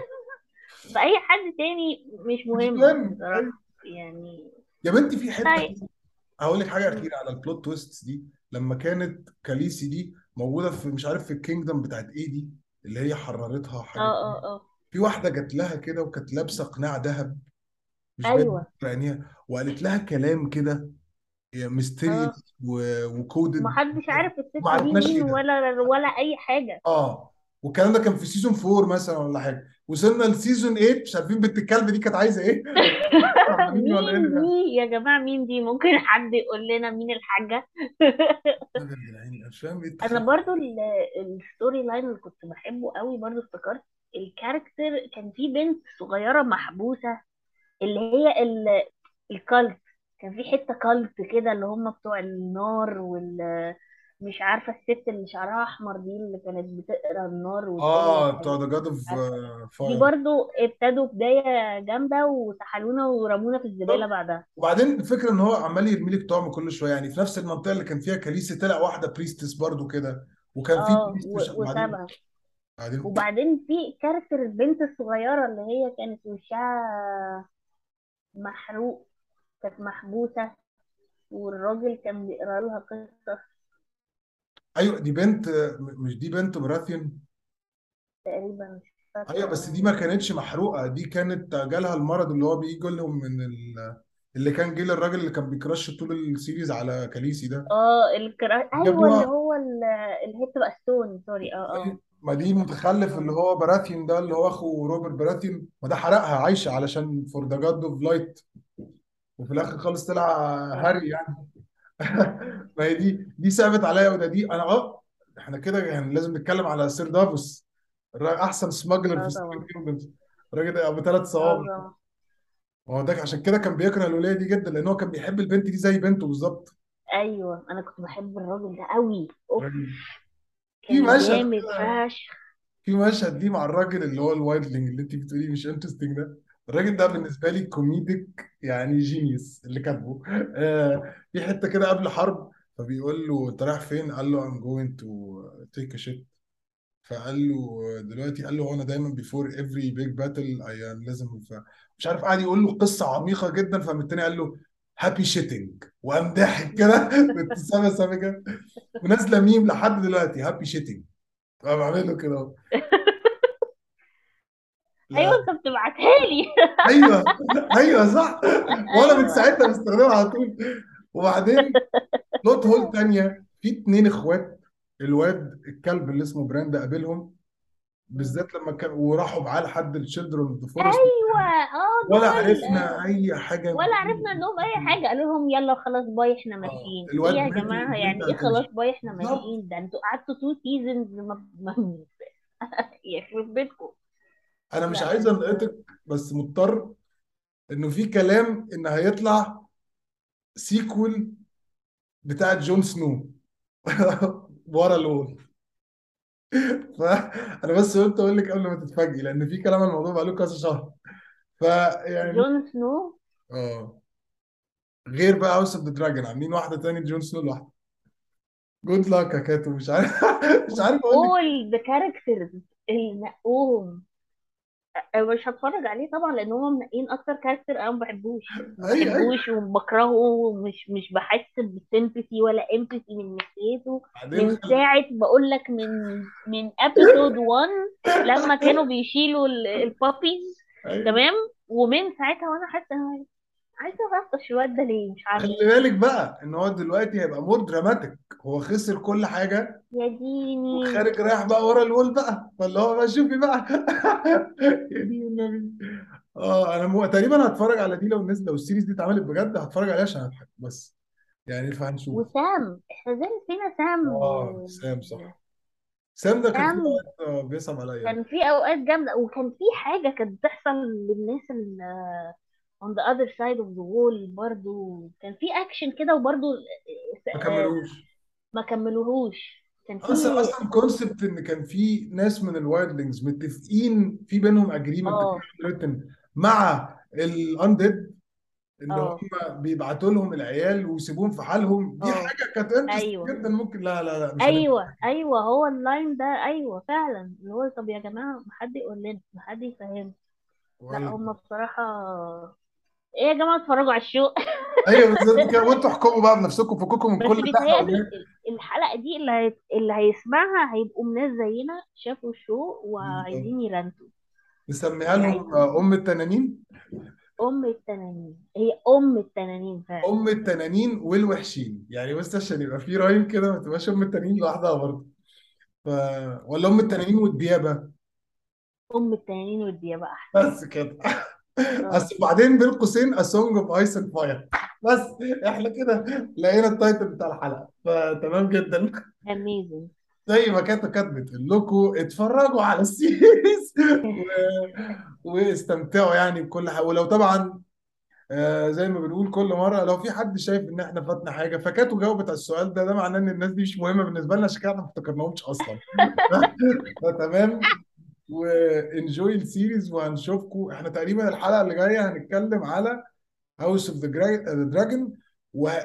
فأي حد تاني مش مش مهم مهم. أيوه. بصراحة يعني. يا بنتي في حتة طيب. هقول لك حاجة أخيرة على ال plot twist دي. لما كانت Khaleesi دي موجودة في مش عارف في ال kingdom بتاعت إيه دي اللي هي حررتها حاجة آه كده آه. آه في واحدة جات لها كده وكانت لابسة قناع ذهب مش باين أيوه. في عينيها وقالت لها كلام كده آه. mysterious و coded محدش عارف الست ما دي عرفناش إيه مين ده ولا ولا أي حاجة. آه. والكلام ده كان في season 4 مثلا ولا حاجة. وصلنا ل season 8 مش عارفين بنت الكلب دي كانت عايزة إيه؟ إيه مين دي؟ يا جماعة مين دي؟ ممكن حد يقول لنا مين الحاجة؟ يا جدعان أنا برضو ال- ال story line اللي كنت بحبه قوي برضو افتكرت ال character كان في بنت صغيرة محبوسة اللي هي ال- ال cult. كان في حتة cult كده اللي هم بتوع النار وال مش عارفة الست اللي شعرها أحمر دي اللي كانت بتقرا النار آه بتوع the god of دي. fire برضو ابتدوا بداية جامدة وسحلونا ورمونا في الزبالة بعدها. وبعدين الفكرة إن هو عمال يرمي لك طعم كل شوية يعني في نفس المنطقة اللي كان فيها كاليسي طلع واحدة priestess برضو كده وكان في آه priest و- بعدين وسابها. بعدين وبعدين في character البنت الصغيرة اللي هي كانت وشها محروق كانت محبوسة والراجل كان بيقرأ لها قصة أيوه دي بنت مش دي بنت براثيون تقريبا مش فاكرة. أيوه بس دي ما كانتش محروقة. دي كانت جالها المرض اللي هو بيجي لهم من ال... اللي كان جه للراجل اللي كان بي crush طول ال series على كاليسي ده. آه الكرا... أيوه اللي هو ال- اللي هي بتبقى stone sorry. آه آه. ما دي المتخلف اللي هو براثيون ده اللي هو أخو روبرت براثيون. ما ده حرقها عايشة علشان for the god of light وفي الآخر خالص طلع آه هري يعني. ما هي دي دي ثابت عليا وده دي أنا آه إحنا كده يعني لازم نتكلم على سير دافوس. أحسن smuggler آه في طبعا. الراجل ده ابو ثلاث آه صوابع. طبعا. ما هو ده عشان كده كان بيكره الولية دي جدا لأن هو كان بيحب البنت دي زي بنته بالظبط. أيوه أنا كنت بحب الراجل ده قوي أوف. الراجل في كان مشهد جامد كده فشخ. في مشهد دي مع الراجل اللي هو ال wildling اللي أنت بتقوليه مش interesting ده؟ الراجل ده مم. بالنسبة لي comedic يعني genius اللي كاتبه. آه في حتة كده قبل حرب فبيقول له أنت رايح فين؟ قال له I'm going to take a shit. فقال له دلوقتي قال له هو أنا دايما before every big battle I am لازم ف... مش عارف قاعد يقول له قصة عميقة جدا فقام التاني قال له happy shitting وقام ضاحك كده بابتسامة سامجة. ونازلة ميم لحد دلوقتي happy shitting قام عامل له كده. أيوه أنت بتبعتها لي. أيوه أيوه صح. وأنا من ساعتها بستخدمها على طول. وبعدين plot hole تانية في اتنين إخوات الواد الكلب اللي اسمه بران قابلهم. بالذات لما كان وراحوا معاه لحد ال children of the forest أيوه. آه ولا عرفنا أي حاجة ولا عرفنا إنهم أي حاجة. قالوا لهم يلا خلاص bye إحنا آه ماشيين. إيه يا جماعة؟ يعني إيه خلاص bye إحنا ماشيين؟ ده أنتوا قعدتوا two seasons يخرب بيتكم. أنا مش لا. عايز أنقطك بس مضطر إنه في كلام إن هيطلع sequel بتاع جون سنو. ورا ال wall فانا بس قلت أقول لك قبل ما تتفاجئي لأن في كلام عن الموضوع بقاله كذا شهر. فيعني جون سنو؟ آه. غير بقى House of the Dragon عاملين واحدة تاني جون سنو لوحده. good luck يا كاتو مش عارف مش عارف أقول لك. All the characters اللي نقوهم مش هتفرج عليه طبعا لأن هم منقين أكتر character أنا ما بحبوش. ما اي اي بحبوش وبكرهه ومش مش بحس ب sympathy ولا empathy من ناحيته. من خل... ساعة بقول لك من من episode 1 لما كانوا بيشيلوا ال puppies أي. تمام؟ ومن ساعتها وأنا حاسة عايزة أفطش الواد ده ليه؟ مش عارفة. خلي بالك بقى إن هو دلوقتي هيبقى more dramatic هو خسر كل حاجة يا ديني. وخارج رايح بقى ورا ال wall بقى. فاللي هو بقى شوفي بقى. يا دين النبي. آه أنا مو... تقريبا هتفرج على دي لو الناس لو ال series دي اتعملت بجد هتفرج عليها عشان اضحك بس يعني فهنشوف. وسام إحنا إزاي نسينا سام. آه سام صح. سام ده كان في سام آه، بيصعب عليا. كان في أوقات جامدة. وكان في حاجة كانت بتحصل للناس اللي on the other side of the wall برضو. كان في اكشن كده وبرضو ما آه، كملوش. ما كملوهوش. كان في أصلا أصلا concept إن كان في ناس من ال wildlings متفقين في بينهم agreement آه. مع ال undead إن آه. هم بيبعتوا لهم العيال ويسيبوهم في حالهم. دي آه. حاجة كانت أيوه. جدا. ممكن لا لا لا مش أيوه أيوه هو ال line ده أيوه فعلا. اللي هو طب يا جماعة ما حد يقول لنا ما حد يفهم لا ولا هم بصراحة إيه يا جماعة اتفرجوا على ال show؟ أيوه بالظبط كده. وانتوا احكموا بقى بنفسكم فككم من بس كل إحنا بيتهيألي الحلقة دي اللي هي... اللي هيسمعها هيبقوا ناس زينا شافوا ال show. وعايزين ي rant وا نسميها لهم آه، أم التنانين؟ أم التنانين. هي أم التنانين فعلا. أم التنانين والوحشين. يعني بس عشان يبقى في rhyme كده ما تبقاش أم التنانين لوحدها برضه. ف... ولا أم التنانين والديابة؟ أم التنانين والديابة أحسن. بس كده. اصل بعدين بين قوسين Song of Ice and Fire. بس إحنا كده لقينا ال title بتاع الحلقة. فتمام جدا. Amazing زي ما كانت كاتبه لكم اتفرجوا على ال series. و... واستمتعوا يعني بكل حاجة. ولو طبعا آه زي ما بنقول كل مرة لو في حد شايف إن إحنا فاتنا حاجة فكانت وجاوبت على السؤال ده ده معناه إن الناس دي مش مهمة بالنسبة لنا عشان كده إحنا ما افتكرناهمش أصلا. فتمام. و enjoy ال series وهنشوفكم إحنا تقريبا الحلقة اللي جاية هنتكلم على House of the Dragon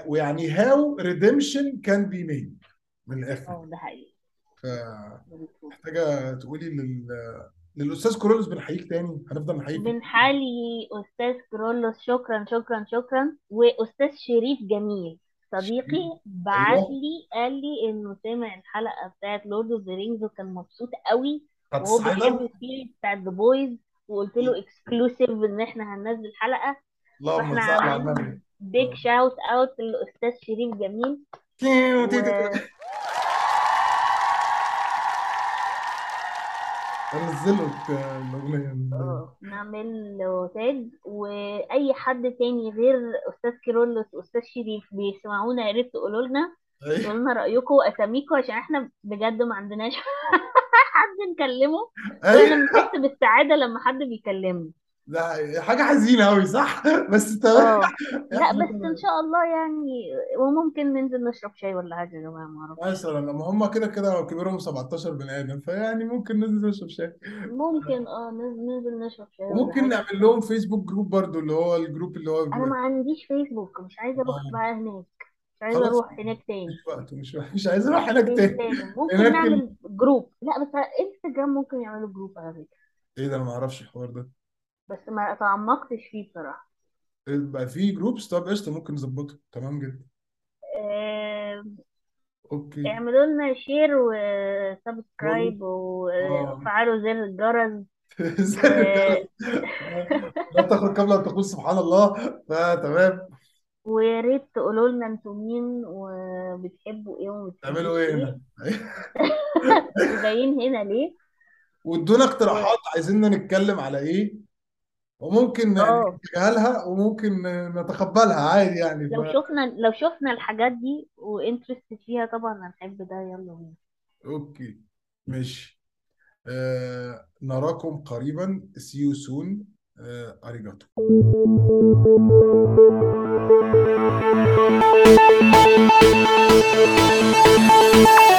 ويعني how redemption can be made من الآخر. آه ده حقيقي. فمحتاجه تقولي لل... للأستاذ كرولوس بنحييك تاني. هنفضل نحييك. بنحيي أستاذ كرولوس. شكرا شكرا شكرا. وأستاذ شريف جميل. صديقي بعت أيوه. لي قال لي إنه سمع الحلقة بتاعت لورد اوف ذا رينجز وكان مبسوط قوي. بتاعت وهو بيحب السيريز بتاعت ذا بويز وقلت له اكسكلوسيف إن إحنا هننزل حلقة. اللهم فإحنا صل على عاملين النبي. بيج شاوت اوت للأستاذ شريف جميل. تيو و الأغنية. آه نعمل له تاج وأي حد تاني غير أستاذ كيرلس واستاذ شريف بيسمعونا يا ريت تقولوا لنا أيوه. تقولوا لنا رايكم واساميكم عشان إحنا بجد ما عندناش حد نكلمه. وإحنا أيوه بنحس بالسعادة لما حد بيكلمنا ده حاجة حزينة قوي صح؟ بس تمام. آه. لا إحنا بس إن كنا شاء الله يعني وممكن ننزل نشرب شاي ولا حاجة يا جماعة ما أعرفش. مثلا لما هم كده كده كبرهم 17 بني آدم فيعني ممكن ننزل نشرب شاي. ممكن آه ننزل ننزل نشرب شاي ولا وممكن حاجة. نعمل لهم Facebook group برضو اللي هو ال group اللي هو أنا بيبقى ما عنديش فيسبوك مش عايزة أروح آه، بقى هناك. مش عايزة خلاص. أروح هناك تاني. مش وقته مش مش عايز أروح هناك مش تاني. ممكن هناك ال... نعمل group لا بس انستجرام ممكن يعملوا group على فكرة. إيه ده؟ أنا ما أعرفش الحوار ده. بس ما تعمقتش فيه بصراحة. بقى في groups طب قشطة ممكن نظبطه تمام جدا. Okay. اعملوا لنا share و subscribe آه. وفعلوا زر الجرس. و... الجرس. لا تخرج قبل ان تقول سبحان الله. فتمام ويا ريت تقولوا لنا أنتوا مين وبتحبوا إيه وما بتحبوش تعملوا إيه إيه. هنا؟ وجايين هنا ليه؟ وادونا. اقتراحات عايزيننا نتكلم على إيه وممكن يعني آه نتجاهلها وممكن نتقبلها عادي يعني. ف... لو شفنا لو شفنا الحاجات دي وانترستد فيها طبعا هنحب ده يلا بينا. أوكي ماشي. آه نراكم قريبا. See you soon. É, arigato. Música